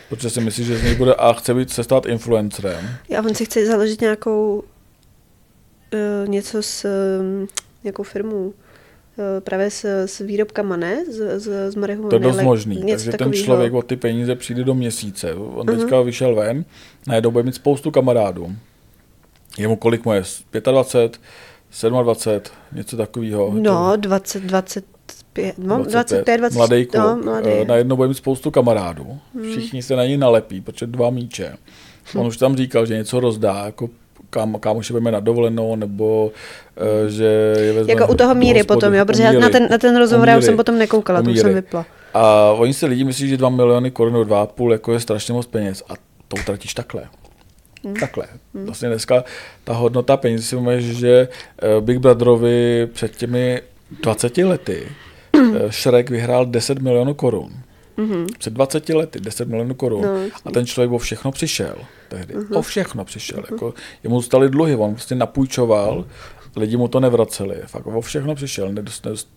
[SPEAKER 1] protože si myslí, že z něj bude a chce být se stát influencerem.
[SPEAKER 2] Já on si chce založit nějakou uh, něco s um, nějakou firmou Eh, právě s, s výrobkama, ne? Z, z, z marihuany.
[SPEAKER 1] To je dost možný. Takže takovýho. ten člověk o ty peníze přijde do měsíce. On uh-huh. teďka vyšel ven, najednou bude mít spoustu kamarádů. Jemu kolik mu je? 25, 27, něco takového.
[SPEAKER 2] No, 20, 20, Pět, no, 25, 20,
[SPEAKER 1] mladý kluk. No, mladý. Eh, najednou bude mít spoustu kamarádů. Hmm. Všichni se na něj nalepí, protože dva míče. On už tam říkal, že něco rozdá, jako kam, kámoši budeme na dovolenou, nebo uh, že je vezme
[SPEAKER 2] Jako u toho míry hospodu, potom, jo, protože míry, na ten, na ten rozhovor já jsem potom nekoukala, to jsem vypla.
[SPEAKER 1] A oni si lidi myslí, že 2 miliony korun, 2,5 jako je strašně moc peněz a to utratíš takhle. Hmm. Takhle. Hmm. Vlastně dneska ta hodnota peněz si můžeš, že eh, Big Brotherovi před těmi 20 lety eh, Shrek vyhrál 10 milionů korun. Mm-hmm. Před 20 lety 10 milionů korun. No, a ten člověk o všechno přišel tehdy. Mm-hmm. O všechno přišel. Mm-hmm. Jako, jemu zůstaly dluhy, on prostě napůjčoval, lidi mu to nevraceli. Fakt o všechno přišel,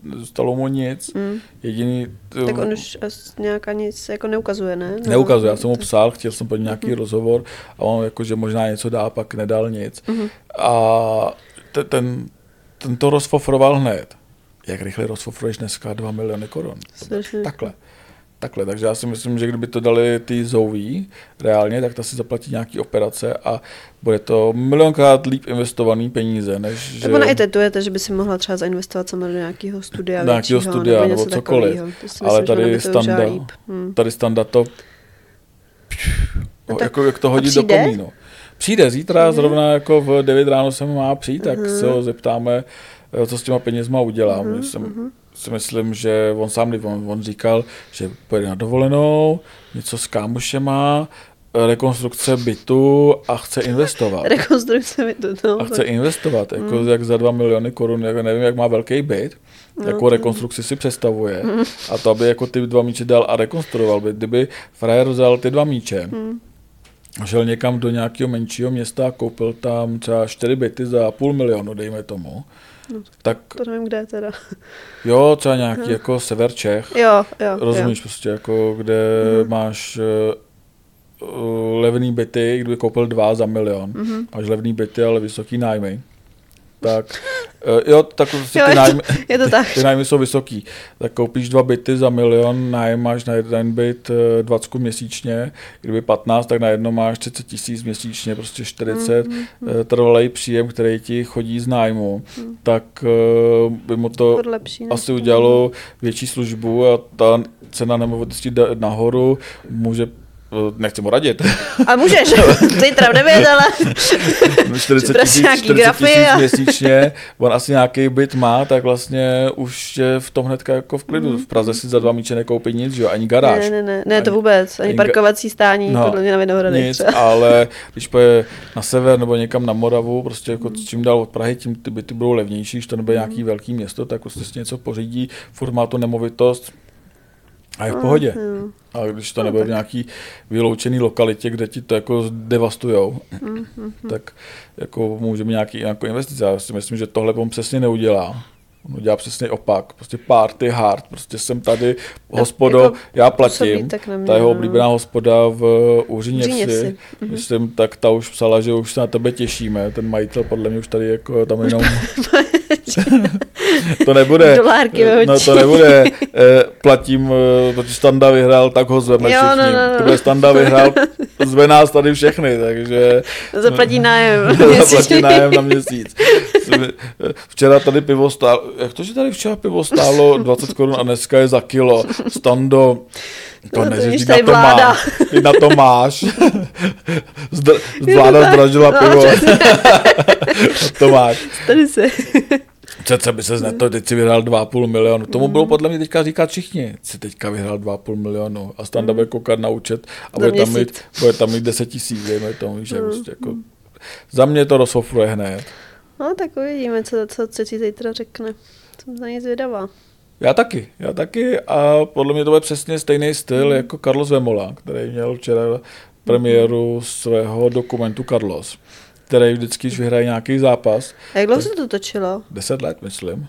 [SPEAKER 1] nedostalo mu nic. Mm. Jediný...
[SPEAKER 2] Tak on už nějak nic jako neukazuje, ne?
[SPEAKER 1] No, neukazuje, já jsem mu psal, chtěl jsem po nějaký mm-hmm. rozhovor a on jako, že možná něco dá, pak nedal nic. Mm-hmm. A ten, ten, ten to rozfofroval hned. Jak rychle rozfofruješ dneska 2 miliony korun? Takhle. Takhle, takže já si myslím, že kdyby to dali ty zouví reálně, tak ta si zaplatí nějaký operace a bude to milionkrát líp investovaný peníze, než
[SPEAKER 2] Tak že... ona i tetujete, že by si mohla třeba zainvestovat sama do nějakého studia
[SPEAKER 1] do nějakého studia nebo, nebo cokoliv. Myslím, Ale tady standa, hmm. tady standa to no, jako, jak to hodí do komínu. Přijde zítra, přijde. zrovna jako v 9 ráno se má přijít, tak uh-huh. se ho zeptáme, eh, co s těma penězma udělám. Uh-huh, jsem, uh-huh si myslím, že on sám, on, on říkal, že pojede na dovolenou, něco s kámošema, rekonstrukce bytu a chce investovat.
[SPEAKER 2] Rekonstrukce bytu, no.
[SPEAKER 1] A chce investovat, jako mm. jak za 2 miliony korun, jako nevím, jak má velký byt, no, jako rekonstrukci si představuje. Mm. A to, aby jako ty dva míče dal a rekonstruoval by. Kdyby frajer vzal ty dva míče, mm. šel někam do nějakého menšího města a koupil tam třeba čtyři byty za půl milionu, dejme tomu,
[SPEAKER 2] No, tak, to nevím, kde je teda.
[SPEAKER 1] Jo, třeba nějaký no. jako sever Čech.
[SPEAKER 2] Jo, jo.
[SPEAKER 1] Rozumíš
[SPEAKER 2] jo.
[SPEAKER 1] prostě, jako kde mm. máš uh, levný byty, kdyby koupil dva za milion. Mm-hmm. Máš levný byty, ale vysoký nájmy tak uh, jo, tak prostě jo, ty, nájmy,
[SPEAKER 2] je to, je to tak.
[SPEAKER 1] ty, nájmy jsou vysoký. Tak koupíš dva byty za milion, nájem máš na jeden byt 20 eh, měsíčně, kdyby 15, tak na jedno máš 30 tisíc měsíčně, prostě 40, mm, mm, trvalý příjem, který ti chodí z nájmu, mm. tak uh, by mu to lepší, asi udělalo větší službu a ta cena nemovitosti nahoru může Eh, nechci mu radit.
[SPEAKER 2] A můžeš, zítra nevědět, ale
[SPEAKER 1] 40 tisíc, 40 tisíc a... měsíčně, on asi nějaký byt má, tak vlastně už je v tom hnedka jako v klidu. Mm. V Praze si za dva míče nekoupí nic, že jo, ani garáž.
[SPEAKER 2] Ne, ne, ne, ne, to vůbec, ani, ani parkovací stání, no, podle mě na Vinohradech. Nic,
[SPEAKER 1] ale když poje na sever nebo někam na Moravu, prostě jako mm. čím dál od Prahy, tím ty byty budou levnější, když to nebude mm. nějaký velký město, tak prostě si něco pořídí, furt má to nemovitost, a je v pohodě. Mm, a když to no, nebude v nějaký vyloučený lokalitě, kde ti to jako devastujou, mm, mm, tak jako může mít nějaký jako investice. Já si myslím, že tohle on přesně neudělá. On udělá přesně opak. Prostě party hard. Prostě jsem tady, hospodo, jako já platím. Ta jeho oblíbená hospoda v Úřiněvsi, mhm. myslím, tak ta už psala, že už se na tebe těšíme. Ten majitel podle mě už tady jako tam jenom... to nebude.
[SPEAKER 2] Dolárky
[SPEAKER 1] no to nebude. Eh, platím, eh, protože Standa vyhrál, tak ho zveme jo, všichni. No, no, no. Standa vyhrál, zve nás tady všechny, takže...
[SPEAKER 2] Zaplatí nájem.
[SPEAKER 1] Zaplatí nájem na měsíc. Včera tady pivo stálo, jak to, že tady včera pivo stálo 20 korun a dneska je za kilo. Stando, to no, neříš, na to vláda. Má, ty na to máš. Zdr, vláda zdražila no, pivo. to máš.
[SPEAKER 2] Tady se.
[SPEAKER 1] Přece by se to, teď si vyhrál 2,5 milionu. Tomu bylo podle mě teďka říkat všichni. Si teďka vyhrál 2,5 milionu a Standa bude koukat na účet a bude tam, mít, bude tam mít 10 tisíc, dejme tomu, že mm. prostě jako, za mě to rozhofruje hned.
[SPEAKER 2] No tak uvidíme, co, co, co ti zítra řekne. Jsem za něj zvědavá.
[SPEAKER 1] Já taky, já taky a podle mě to bude přesně stejný styl mm. jako Carlos Vemola, který měl včera premiéru svého dokumentu Carlos který vždycky, když vyhraje nějaký zápas.
[SPEAKER 2] A jak dlouho se to točilo?
[SPEAKER 1] Deset let, myslím.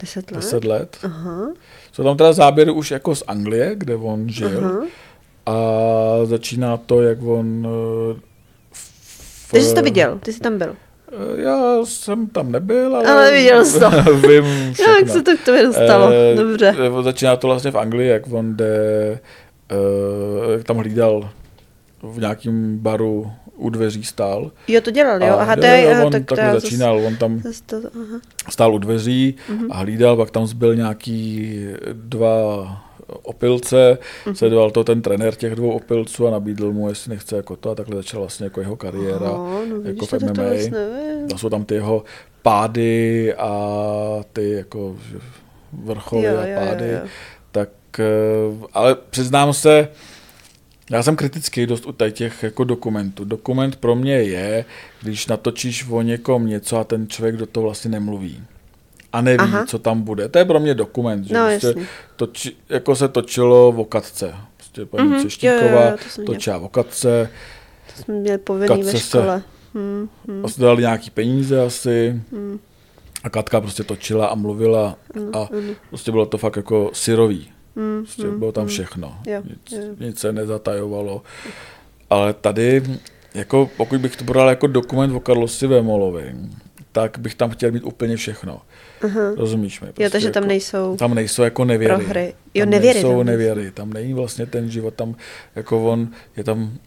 [SPEAKER 2] Deset let?
[SPEAKER 1] Deset let. Aha. Jsou tam teda záběry už jako z Anglie, kde on žil. Aha. A začíná to, jak on... Eh,
[SPEAKER 2] v, Ty jsi to viděl, ty jsi tam byl.
[SPEAKER 1] Eh, já jsem tam nebyl, ale,
[SPEAKER 2] ale viděl jsi to.
[SPEAKER 1] vím všechno.
[SPEAKER 2] Jak se to k tobě dostalo, e, dobře.
[SPEAKER 1] Začíná to vlastně v Anglii, jak on jde, tam hlídal v nějakém baru u dveří stál.
[SPEAKER 2] Jo, to dělal, jo. Aha, to je,
[SPEAKER 1] on tak, tak začínal, on tam to, aha. stál u dveří uh-huh. a hlídal, pak tam zbyl nějaký dva opilce, uh-huh. sledoval to ten trenér těch dvou opilců a nabídl mu, jestli nechce jako to a takhle začala vlastně jako jeho kariéra Aha, no, jako v MMA. To, jsou tam ty jeho pády a ty jako vrcholy jo, a pády. Jo, jo. Tak, eh, ale přiznám se, já jsem kritický dost u těch jako dokumentů. Dokument pro mě je, když natočíš o někom něco a ten člověk do toho vlastně nemluví. A neví, Aha. co tam bude. To je pro mě dokument. Že
[SPEAKER 2] no,
[SPEAKER 1] prostě toči, jako se točilo v Okatce. Prostě paní mm-hmm. Češtíková točila v Okatce.
[SPEAKER 2] To jsme měli povinný ve škole. Se, hmm,
[SPEAKER 1] hmm. dali nějaký peníze asi. Hmm. A Katka prostě točila a mluvila a mm, prostě bylo to fakt jako syrový. Mm, prostě mm, bylo tam mm. všechno. Jo, nic, jo. nic se nezatajovalo. Ale tady, jako, pokud bych to bral jako dokument o Karlosi Vémolovi, tak bych tam chtěl mít úplně všechno. Uh-huh. Rozumíš mi?
[SPEAKER 2] Prostě jo, takže
[SPEAKER 1] jako,
[SPEAKER 2] tam nejsou
[SPEAKER 1] Tam nejsou jako nevěry.
[SPEAKER 2] Prohry.
[SPEAKER 1] Jo,
[SPEAKER 2] tam nevěry.
[SPEAKER 1] Nejsou tam nevěry. Tam není vlastně ten život, tam jako on, je tam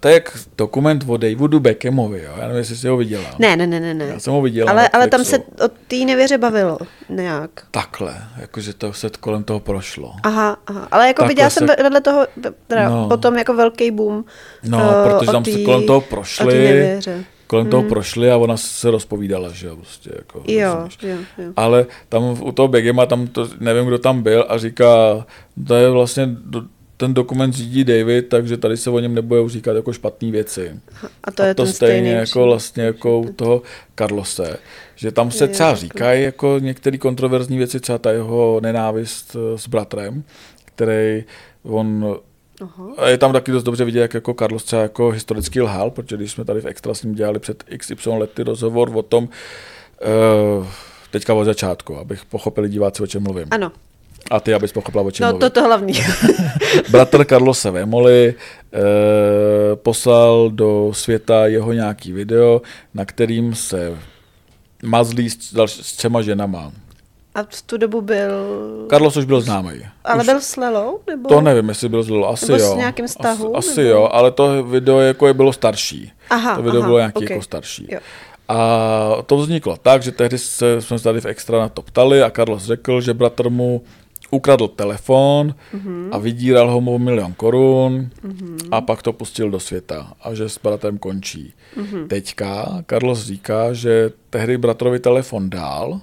[SPEAKER 1] to je jak dokument o Davidu Beckhamovi, jo? já nevím, jestli jsi ho viděla.
[SPEAKER 2] Ne, ne, ne, ne.
[SPEAKER 1] Já jsem ho viděl.
[SPEAKER 2] Ale, ale tam se o té nevěře bavilo nějak.
[SPEAKER 1] Takhle, jakože to se kolem toho prošlo.
[SPEAKER 2] Aha, aha. ale jako viděla se... jsem vedle toho, teda no. potom jako velký boom.
[SPEAKER 1] No, uh, protože tam tý, se kolem toho prošli. Kolem hmm. toho prošli a ona se rozpovídala, že jo, prostě jako.
[SPEAKER 2] Jo, jo, jo.
[SPEAKER 1] Ale tam u toho Begema, tam to, nevím, kdo tam byl a říká, to je vlastně ten dokument řídí David, takže tady se o něm nebudou říkat jako špatné věci.
[SPEAKER 2] A to je a to
[SPEAKER 1] ten stejně jako vlastně jako u toho Carlose, že tam se třeba říkají jako některé kontroverzní věci, třeba ta jeho nenávist s bratrem, který on Aha. A je tam taky dost dobře vidět, jak jako Carlos třeba jako historicky lhal, protože když jsme tady v Extra s ním dělali před XY lety rozhovor o tom, uh, teďka od začátku, abych pochopili diváci, o čem mluvím.
[SPEAKER 2] Ano.
[SPEAKER 1] A ty, abys pochopila, o čem
[SPEAKER 2] no,
[SPEAKER 1] mluvím.
[SPEAKER 2] No, to to hlavní.
[SPEAKER 1] Bratr Carlose Vémoli eh, poslal do světa jeho nějaký video, na kterým se mazlí s, s třema ženama.
[SPEAKER 2] A v tu dobu byl...
[SPEAKER 1] Carlos už byl známý.
[SPEAKER 2] Ale už... byl s Lelou? Nebo...
[SPEAKER 1] To nevím, jestli byl s Lelou. Asi
[SPEAKER 2] nebo
[SPEAKER 1] jo.
[SPEAKER 2] s nějakým vztahu?
[SPEAKER 1] Asi, asi jo, ale to video jako je bylo starší.
[SPEAKER 2] Aha,
[SPEAKER 1] to video
[SPEAKER 2] aha,
[SPEAKER 1] bylo nějaký
[SPEAKER 2] okay.
[SPEAKER 1] jako starší.
[SPEAKER 2] Jo.
[SPEAKER 1] A to vzniklo tak, že tehdy se, jsme se tady v Extra na to ptali a Carlos řekl, že bratr mu ukradl telefon mm-hmm. a vydíral ho mu milion korun mm-hmm. a pak to pustil do světa a že s bratrem končí. Mm-hmm. Teďka Carlos říká, že tehdy bratrovi telefon dál,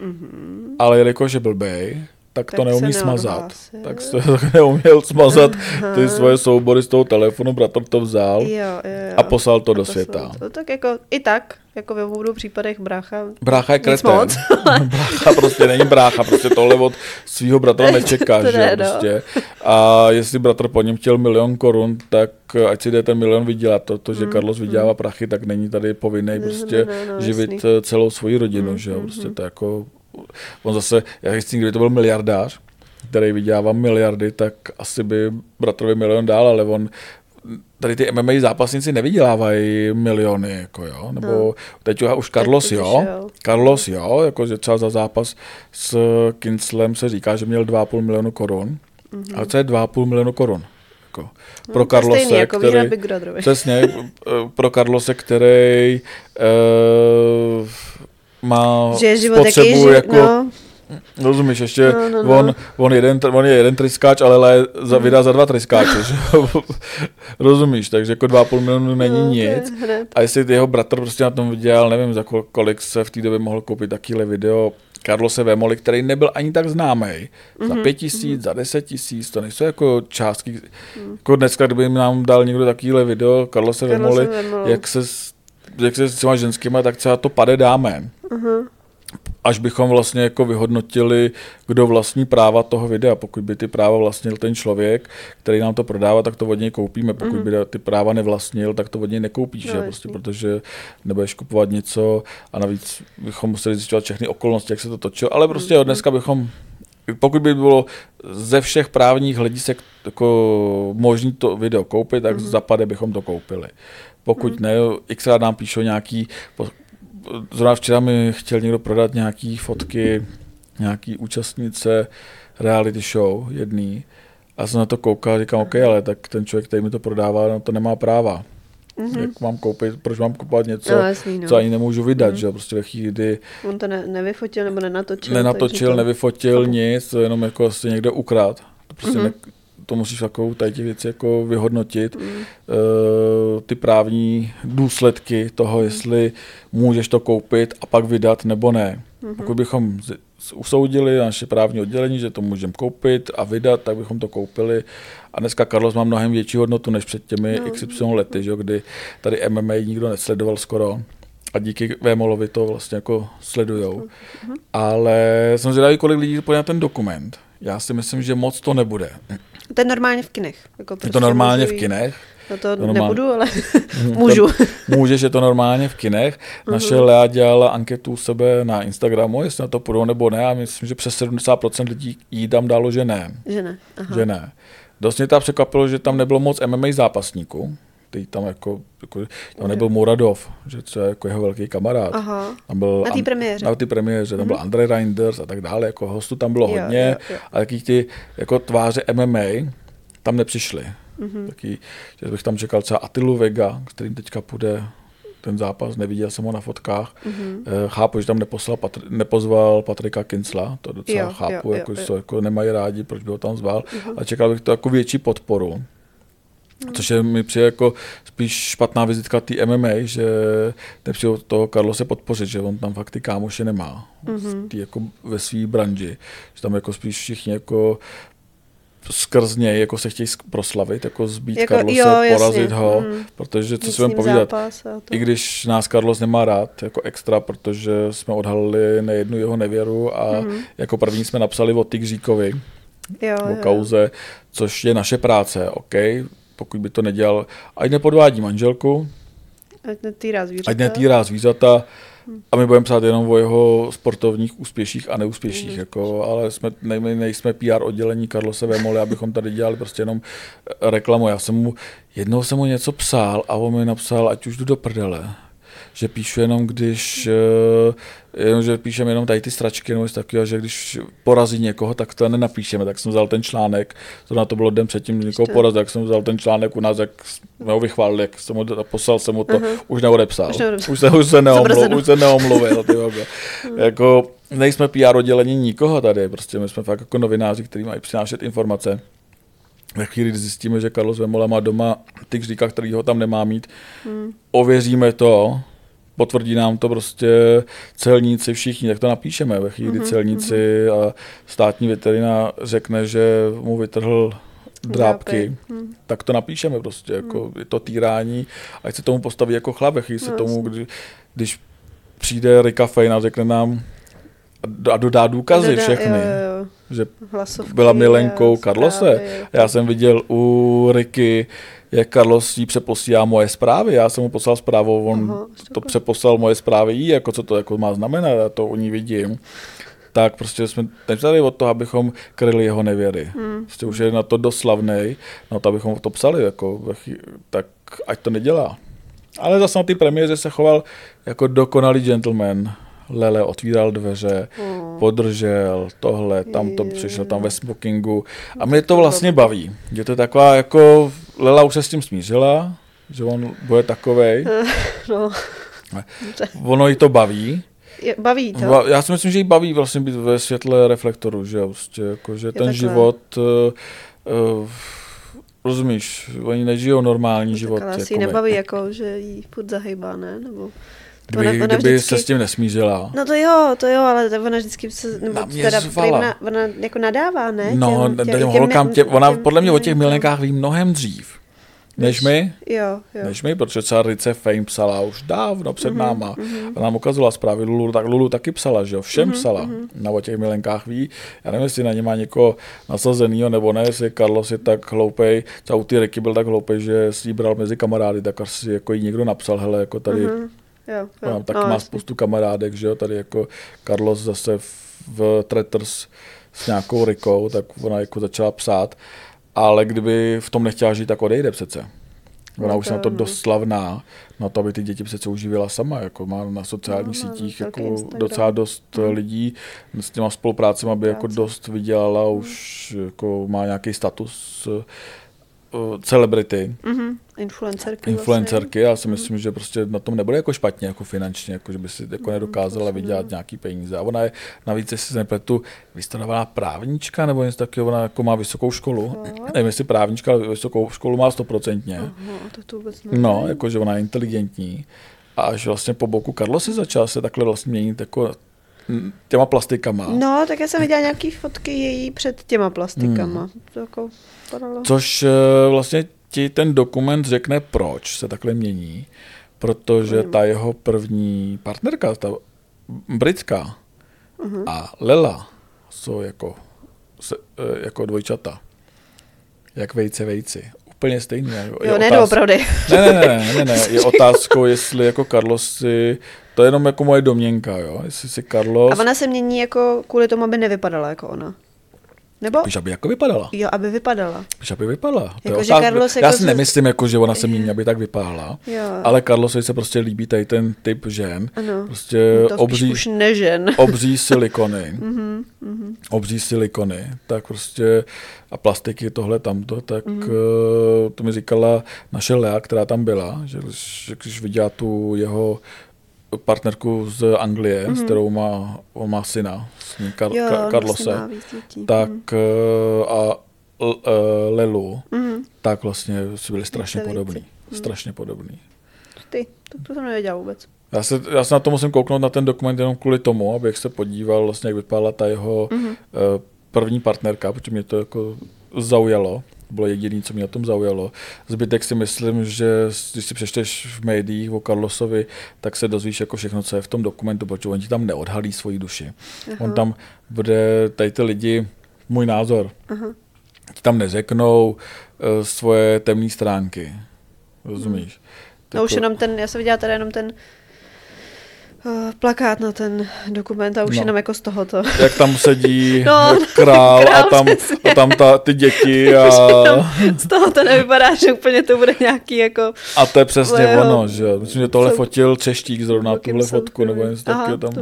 [SPEAKER 1] mm-hmm. ale jelikož je blbej, tak, tak to neumí smazat. Tak se neuměl smazat ty svoje soubory z toho telefonu, bratr to vzal
[SPEAKER 2] jo, jo, jo.
[SPEAKER 1] a poslal to a do
[SPEAKER 2] poslal
[SPEAKER 1] světa.
[SPEAKER 2] To, tak jako i tak, jako ve obou případech brácha.
[SPEAKER 1] Brácha je kretén. brácha prostě není brácha, prostě tohle od svého bratra nečeká, že ne, no. prostě. A jestli bratr po něm chtěl milion korun, tak ať si jde ten milion vydělat. To, to že mm, Carlos vydělává mm. prachy, tak není tady povinný prostě no, no, no, živit jasný. celou svoji rodinu, mm, že jo. Mm, prostě mm. to jako on zase, já chci, kdyby to byl miliardář, který vydělává miliardy, tak asi by bratrovi milion dál, ale on tady ty MMA zápasníci nevydělávají miliony, jako jo, nebo no. teď už Carlos jo, Carlos jo, jako že třeba za zápas s Kinslem se říká, že měl 2,5 milionu korun, mm-hmm. ale co je 2,5 milionu korun? Jako,
[SPEAKER 2] no,
[SPEAKER 1] pro Carlose,
[SPEAKER 2] stejný, jako
[SPEAKER 1] který, přesně, pro Carlose, který uh, má
[SPEAKER 2] že život
[SPEAKER 1] spotřebu
[SPEAKER 2] jaký,
[SPEAKER 1] jako... No. Rozumíš, ještě no, no, no. On, on, jeden, on je jeden tryskáč, ale le, za, vydá za dva tryskáče. Rozumíš, takže jako 2,5 milionu není no, nic. A jestli jeho bratr prostě na tom viděl, nevím, za kolik se v té době mohl koupit takýhle video, Carlose Vemoli, který nebyl ani tak známý. Mm-hmm. Za mhm, pět tisíc, mm-hmm. za deset tisíc, to nejsou jako částky. Mm. Jako dneska, kdyby nám dal někdo takovýhle video, Carlose Vemoli, jak se jak se s těma ženskýma, tak třeba to pade dáme. Uh-huh. Až bychom vlastně jako vyhodnotili, kdo vlastní práva toho videa. Pokud by ty práva vlastnil ten člověk, který nám to prodává, tak to od něj koupíme. Pokud uh-huh. by ty práva nevlastnil, tak to od něj nekoupíš, no, prostě, protože nebudeš kupovat něco a navíc bychom museli zjišťovat všechny okolnosti, jak se to točilo. Ale prostě uh-huh. dneska bychom pokud by bylo ze všech právních hledisek jako možný to video koupit, tak mm-hmm. zapade bychom to koupili. Pokud hmm. ne, xkrát nám píšou nějaký, zrovna včera mi chtěl někdo prodat nějaký fotky, nějaký účastnice reality show jedný. A jsem na to koukal a říkám, OK, ale tak ten člověk, který mi to prodává, no to nemá práva. Mm-hmm. Jak mám koupit, proč mám kupovat něco, no, jasný, no. co ani nemůžu vydat, mm-hmm. že prostě ve chvíli, kdy...
[SPEAKER 2] On to ne, nevyfotil nebo nenatočil.
[SPEAKER 1] Nenatočil, to... nevyfotil nic, to jenom jako asi někde ukrát. To prostě mm-hmm. ne, to musíš jako tady ty věci jako vyhodnotit, mm. uh, ty právní důsledky toho, mm. jestli můžeš to koupit a pak vydat nebo ne. Mm-hmm. Pokud bychom usoudili naše právní oddělení, že to můžeme koupit a vydat, tak bychom to koupili. A dneska Carlos má mnohem větší hodnotu než před těmi no. XY lety, že, kdy tady MMA nikdo nesledoval skoro a díky Vémolovi to vlastně jako sledujou. Mm-hmm. Ale jsem zvědavý, kolik lidí pojde na ten dokument. Já si myslím, že moc to nebude.
[SPEAKER 2] To je normálně v kinech.
[SPEAKER 1] Jako prostě je to prostě normálně v kinech.
[SPEAKER 2] No to, to nebudu, ale můžu.
[SPEAKER 1] To, můžeš, je to normálně v kinech. Naše uh-huh. Lea dělala anketu u sebe na Instagramu, jestli na to půjdou nebo ne. A myslím, že přes 70% lidí jí tam dalo, že ne.
[SPEAKER 2] Že ne. Aha.
[SPEAKER 1] Že ne. Dost mě tam překvapilo, že tam nebylo moc MMA zápasníků. Teď tam jako, jako tam nebyl Muradov, že to je jako jeho velký kamarád.
[SPEAKER 2] Aha.
[SPEAKER 1] Tam byl
[SPEAKER 2] na té premiéře.
[SPEAKER 1] Na té premiéře, tam mm-hmm. byl Andre Reinders a tak dále, jako hostů tam bylo jo, hodně. Jo, jo. A taky ti jako tváře MMA tam nepřišli. Mm-hmm. Taky, že bych tam čekal třeba Atilu Vega, kterým teďka půjde ten zápas, neviděl jsem ho na fotkách. Mm-hmm. Chápu, že tam neposlal Patr- nepozval Patrika Kincla, to docela jo, chápu, jo, jako, jo, jo. jako nemají rádi, proč by ho tam zval, mm-hmm. ale čekal bych to jako větší podporu. Což je mi přijde jako spíš špatná vizitka té MMA, že nepřijde toho se podpořit, že on tam fakt ty kámoše nemá. Mm-hmm. Tý jako ve své branži. Že tam jako spíš všichni jako skrz něj jako se chtějí proslavit, jako zbít jako, Carlose, jo, porazit jasně. ho, mm. protože co si budeme povídat, i když nás Carlos nemá rád jako extra, protože jsme odhalili nejednu jeho nevěru a mm. jako první jsme napsali o Tygříkovi,
[SPEAKER 2] jo,
[SPEAKER 1] o kauze, jo. což je naše práce, OK, pokud by to nedělal, ať nepodvádí manželku,
[SPEAKER 2] ať netýrá zvířata,
[SPEAKER 1] ať netýrá zvířata. A my budeme psát jenom o jeho sportovních úspěších a neúspěších, mm. jako, ale jsme, ne, nejsme PR oddělení Karlose Vémole, abychom tady dělali prostě jenom reklamu. Já jsem mu, jednou jsem mu něco psal a on mi napsal, ať už jdu do prdele že píšu jenom, když, eh, jenom, že píšeme jenom tady ty stračky, nebo takového, že když porazí někoho, tak to nenapíšeme, tak jsem vzal ten článek, to na to bylo den předtím, že někoho porazil, tak jsem vzal ten článek u nás, jak jsme ho vychválili, jak jsem ho, poslal jsem mu to, uh-huh. už neodepsal, už, neodepsal. už se, už se, neomlu, už se neomluvil, ty, jako nejsme PR oddělení nikoho tady, prostě my jsme fakt jako novináři, kteří mají přinášet informace. Ve chvíli, kdy zjistíme, že Carlos Vemola má doma ty kříka, který ho tam nemá mít, hmm. ověříme to, potvrdí nám to prostě celníci všichni, tak to napíšeme. Ve chvíli, mm-hmm. celníci a státní veterina řekne, že mu vytrhl drápky, hmm. tak to napíšeme prostě, jako hmm. je to týrání, ať se tomu postaví jako chlap, ve chvíli se no, tomu, kdy, když přijde Rika Fejn a řekne nám a dodá důkazy dodá, všechny, jo, jo. Že Hlasovky, byla milenkou Karlose. Já jsem viděl u Riky jak Carlos jí přeposílá moje zprávy. Já jsem mu poslal zprávu, on Aha, to přeposlal moje zprávy jí, jako co to jako má znamenat, já to u ní vidím. Tak prostě jsme tady od toho, abychom kryli jeho nevěry. Hmm. Prostě už je na to doslavnej, na to, abychom to psali, jako, tak ať to nedělá. Ale zase na ty premiéře se choval jako dokonalý gentleman. Lele otvíral dveře, hmm. podržel tohle, tam to přišel tam ve smokingu. A mě to vlastně baví. Je to taková jako Lela už se s tím smířila, že on bude takovej. No. Ono jí to baví.
[SPEAKER 2] Je, baví to?
[SPEAKER 1] Já si myslím, že jí baví vlastně být ve světle reflektoru, že, prostě, jako, že ten takhle. život, uh, uh, rozumíš, oni nežijou normální no, život.
[SPEAKER 2] Ale asi jako nebaví, jako, že jí furt zahejbá, ne? Nebo...
[SPEAKER 1] Kdyby, ona, ona kdyby vždycky... se s tím nesmířila.
[SPEAKER 2] No to jo, to jo, ale ona vždycky se, nebo teda ona, ona jako nadává, ne?
[SPEAKER 1] No, těm, těm, těm, holkám, těm, ona těm, podle mě o těch milenkách ví mnohem dřív. Než my?
[SPEAKER 2] Jo, jo.
[SPEAKER 1] Než my, protože třeba Rice Fame psala už dávno před mm-hmm, náma. Mm-hmm. A nám ukazovala zprávy Lulu, tak Lulu taky psala, že jo, všem mm-hmm, psala. Mm-hmm. Na o těch milenkách ví. Já nevím, jestli na ně má někoho nasazenýho, nebo ne, jestli Carlos je tak hloupej, třeba u ty Ricky byl tak hloupej, že si bral mezi kamarády, tak asi jako jí někdo napsal, hele, jako tady mm-hmm
[SPEAKER 2] Jo, jo. Mám
[SPEAKER 1] taky no, má spoustu kamarádek, že jo, tady jako Carlos zase v Tretters s nějakou Rikou, tak ona jako začala psát, ale kdyby v tom nechtěla žít, tak odejde přece. Ona no, už na to dost slavná, na to, aby ty děti přece uživila sama, jako má na sociálních no, sítích jako Instagram. docela dost mm. lidí s těma spoluprácemi, aby jako dost vydělala, mm. už jako má nějaký status uh, celebrity.
[SPEAKER 2] Mm-hmm. Influencerky.
[SPEAKER 1] Influencerky, vlastně. já si myslím, že prostě na tom nebude jako špatně, jako finančně, jako že by si jako nedokázala vydělat nějaký peníze. A ona je navíc, jestli se nepletu, vystudovaná právnička, nebo něco takového, ona jako má vysokou školu. No. Nevím, jestli právnička, ale vysokou školu má stoprocentně.
[SPEAKER 2] to to vůbec
[SPEAKER 1] no, jako že ona je inteligentní. A až vlastně po boku Karlo se začal se takhle vlastně měnit jako těma plastikama.
[SPEAKER 2] No, tak já jsem viděla nějaký fotky její před těma plastikama. Hmm. To jako
[SPEAKER 1] padalo. Což eh, vlastně ti ten dokument řekne, proč se takhle mění. Protože ta jeho první partnerka, ta britská uh-huh. a Lela jsou jako, se, eh, jako dvojčata. Jak vejce vejci. Úplně stejný.
[SPEAKER 2] Jo, jo ne, otáz...
[SPEAKER 1] ne, ne, ne, ne, ne, je otázkou, jestli jako Carlos si, to je jenom jako moje domněnka, jo, jestli si Carlos...
[SPEAKER 2] A ona se mění jako kvůli tomu, aby nevypadala jako ona. Nebo?
[SPEAKER 1] Píš, aby jako vypadala.
[SPEAKER 2] Jo, aby vypadala.
[SPEAKER 1] Píš, aby vypadala.
[SPEAKER 2] Jako, že Carlos
[SPEAKER 1] já jako si z... nemyslím, jako, že ona se mění, aby tak vypadala.
[SPEAKER 2] Jo.
[SPEAKER 1] Ale Carlosovi se prostě líbí tady ten typ žen.
[SPEAKER 2] Ano.
[SPEAKER 1] Prostě to obří,
[SPEAKER 2] už nežen.
[SPEAKER 1] obří silikony. mm-hmm, mm-hmm. Obří silikony. Tak prostě a plastiky, tohle, tamto, tak mm-hmm. to mi říkala naše Lea, která tam byla, že když, když viděla tu jeho partnerku z Anglie, mm-hmm. s kterou má, on má syna, s ním Kar- jo, Ka- Carlose, tak mm. a uh, Lelu, mm-hmm. tak vlastně si byli strašně podobní. Mm. Strašně podobní.
[SPEAKER 2] Ty, to, to jsem nevěděl vůbec.
[SPEAKER 1] Já se, já se na to musím kouknout na ten dokument jenom kvůli tomu, abych se podíval vlastně, jak vypadala ta jeho mm-hmm. uh, první partnerka, protože mě to jako zaujalo. Bylo jediné, co mě na tom zaujalo. Zbytek si myslím, že když si přečteš v médiích o Carlosovi, tak se dozvíš jako všechno, co je v tom dokumentu, protože oni ti tam neodhalí svoji duši. Aha. On tam bude, tady ty lidi, můj názor, Aha. ti tam neřeknou uh, svoje temné stránky. Rozumíš? Hmm.
[SPEAKER 2] No už jenom ten, já jsem viděla tady jenom ten plakát na ten dokument a už no. jenom jako z tohoto.
[SPEAKER 1] Jak tam sedí no, král, král a tam, a tam ta, ty děti a...
[SPEAKER 2] z toho to nevypadá, že úplně to bude nějaký jako...
[SPEAKER 1] A to je přesně Leho. ono, že Myslím, že tohle fotil Češtík zrovna, tuhle fotku, nebo něco takového tam,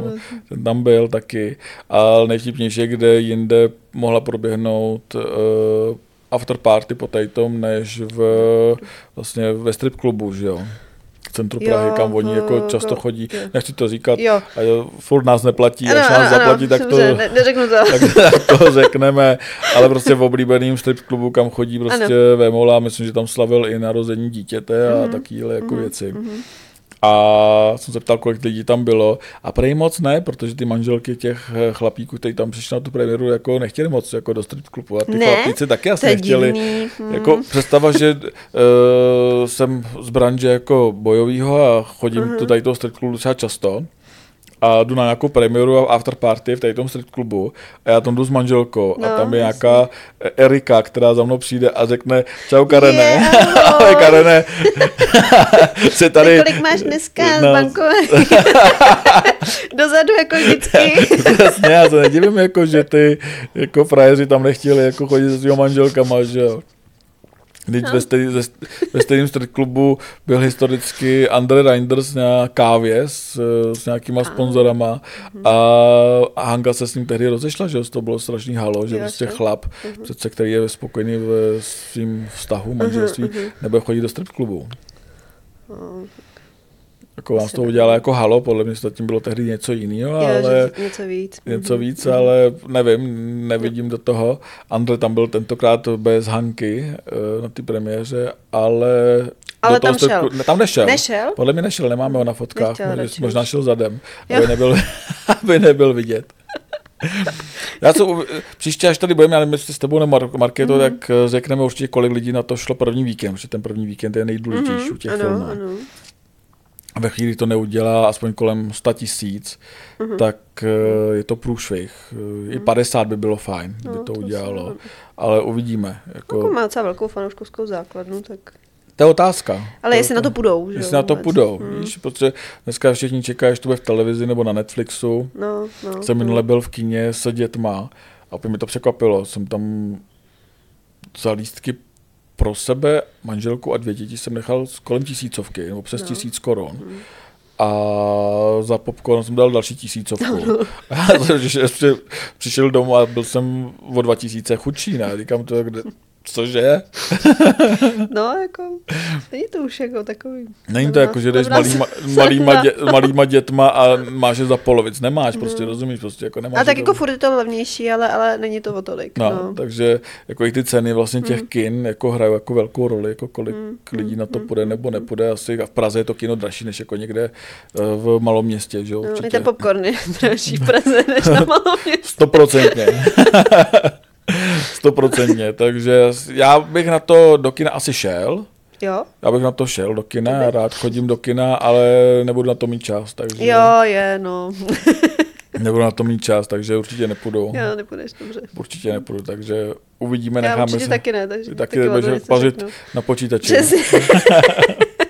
[SPEAKER 1] ten tam byl taky. A nejvtipnější kde jinde mohla proběhnout uh, after party po tom, než v, vlastně ve strip klubu, že jo centru Prahy, jo, kam oni jako často jo, chodí. Jo. Nechci to říkat, jo. a jo, furt nás neplatí, ano, až nás ano, zaplatí, tak to,
[SPEAKER 2] ne, neřeknu to.
[SPEAKER 1] Tak, tak to řekneme, ale prostě v oblíbeným strip klubu, kam chodí prostě Vemola, myslím, že tam slavil i narození dítěte a mm-hmm. takovéhle jako mm-hmm. věci. Mm-hmm. A jsem se ptal, kolik lidí tam bylo. A prej moc ne, protože ty manželky těch eh, chlapíků, kteří tam přišli na tu premiéru, jako nechtěli moc jako do strip klubu. A ty ne, chlapíci taky asi nechtěli. Hmm. Jako představa, že uh, jsem z branže jako bojovýho a chodím uh-huh. do tady toho strip klubu docela často a jdu na nějakou premiéru a after party v tady tom street klubu a já tam jdu s manželkou no, a tam je nějaká Erika, která za mnou přijde a řekne čau Karene. Yeah, Ale Karene,
[SPEAKER 2] se tady... Kolik máš dneska no. bankové? Dozadu jako vždycky.
[SPEAKER 1] Jasně, já se nedivím, jako, že ty jako frajeři tam nechtěli jako chodit se svýma manželkama, že jo. Když no. ve, stejný, ve stejném street klubu byl historicky Andre Reinders na kávě s, s nějakýma a. sponzorama mhm. a, a Hanka se s ním tehdy rozešla, že to bylo strašný halo, že prostě chlap, uh-huh. přece, který je spokojený ve svým vztahu, manželství, uh-huh. nebude chodit do strip klubu. Uh, jako vám z toho udělala jako halo, podle mě zatím bylo tehdy něco jiného, ale...
[SPEAKER 2] něco víc.
[SPEAKER 1] Něco mhm. víc, ale nevím, nevidím do toho. Andre tam byl tentokrát bez Hanky uh, na té premiéře, ale...
[SPEAKER 2] Ale tam jste, šel.
[SPEAKER 1] Ne, tam nešel.
[SPEAKER 2] Nešel?
[SPEAKER 1] Podle mě nešel, nemáme ho na fotkách. Nechtěl, možná šel zadem, aby nebyl, aby nebyl vidět. Já se, příště, až tady budeme, ale myslím s tebou nebo Markéto, mm-hmm. tak eh, řekneme určitě, kolik lidí na to šlo první víkend, protože ten první víkend je nejdůležitější mm-hmm. u těch ano, filmů. Ano ve chvíli to neudělá aspoň kolem 100 tisíc, uh-huh. tak uh, je to průšvih. Uh, I 50 mhm. by bylo fajn, no, by to, to udělalo, jsem... ale uvidíme.
[SPEAKER 2] Jako... jako má docela velkou fanouškovskou základnu, tak...
[SPEAKER 1] To je otázka.
[SPEAKER 2] Ale jestli to, na to půjdou.
[SPEAKER 1] Jestli jo, na to půjdou. Hmm. Víš, protože dneska všichni čekají, že to bude v televizi nebo na Netflixu.
[SPEAKER 2] No, no,
[SPEAKER 1] jsem no. minule byl v kině s dětma a opět mi to překvapilo. Jsem tam za lístky pro sebe, manželku a dvě děti jsem nechal kolem tisícovky, nebo přes no. tisíc korun. Mm. A za popcorn jsem dal další tisícovku. No. A já jsem přišel domů a byl jsem o dva tisíce chudší, ne? Říkám to, kde, Cože?
[SPEAKER 2] no, jako, není to už jako takový.
[SPEAKER 1] Není to jako, že jdeš malýma, malýma, dě, malýma dětma a máš je za polovic. Nemáš, prostě no. rozumíš, prostě jako nemáš.
[SPEAKER 2] A tak jako furt je to levnější, ale, ale není to o tolik.
[SPEAKER 1] No, no. takže jako i ty ceny vlastně těch mm. kin jako hrajou jako velkou roli, jako kolik mm. lidí na to mm. půjde nebo nepůjde. Asi a v Praze je to kino dražší než jako někde eh, v malom městě, že jo?
[SPEAKER 2] No, i ten popcorn je dražší v Praze než na malom městě.
[SPEAKER 1] Stoprocentně. Stoprocentně, takže já bych na to do kina asi šel.
[SPEAKER 2] Jo?
[SPEAKER 1] Já bych na to šel do kina, já rád chodím do kina, ale nebudu na to mít čas, takže...
[SPEAKER 2] Jo, je, no.
[SPEAKER 1] nebudu na to mít čas, takže určitě nepůjdu.
[SPEAKER 2] Jo, nepůjdeš, dobře.
[SPEAKER 1] Určitě nepůjdu, takže uvidíme,
[SPEAKER 2] já
[SPEAKER 1] necháme
[SPEAKER 2] určitě se... taky ne, takže
[SPEAKER 1] taky, taky budeš pařit na počítači. Přesně.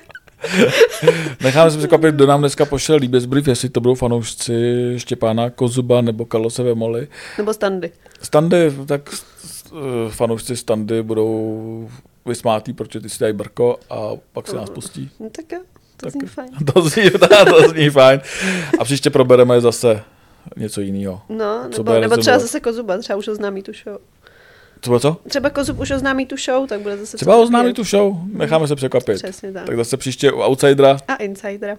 [SPEAKER 1] Necháme se překvapit, kdo nám dneska pošel líbezbrief, jestli to budou fanoušci Štěpána Kozuba nebo Karlose Vemoli.
[SPEAKER 2] Nebo Standy.
[SPEAKER 1] Standy, tak fanoušci Standy budou vysmátý, protože ty si dají brko a pak se nás pustí.
[SPEAKER 2] No tak jo, to tak, zní fajn.
[SPEAKER 1] To zní, to, zní fajn. A příště probereme zase něco jiného.
[SPEAKER 2] No, nebo, nebo třeba zase Kozuba, třeba už oznámí tu show.
[SPEAKER 1] Třeba co?
[SPEAKER 2] Třeba Kozub už oznámí tu show, tak bude zase...
[SPEAKER 1] Třeba oznámí tu show, necháme se překvapit.
[SPEAKER 2] Přesně tak.
[SPEAKER 1] Tak zase příště u Outsidera.
[SPEAKER 2] A Insidera.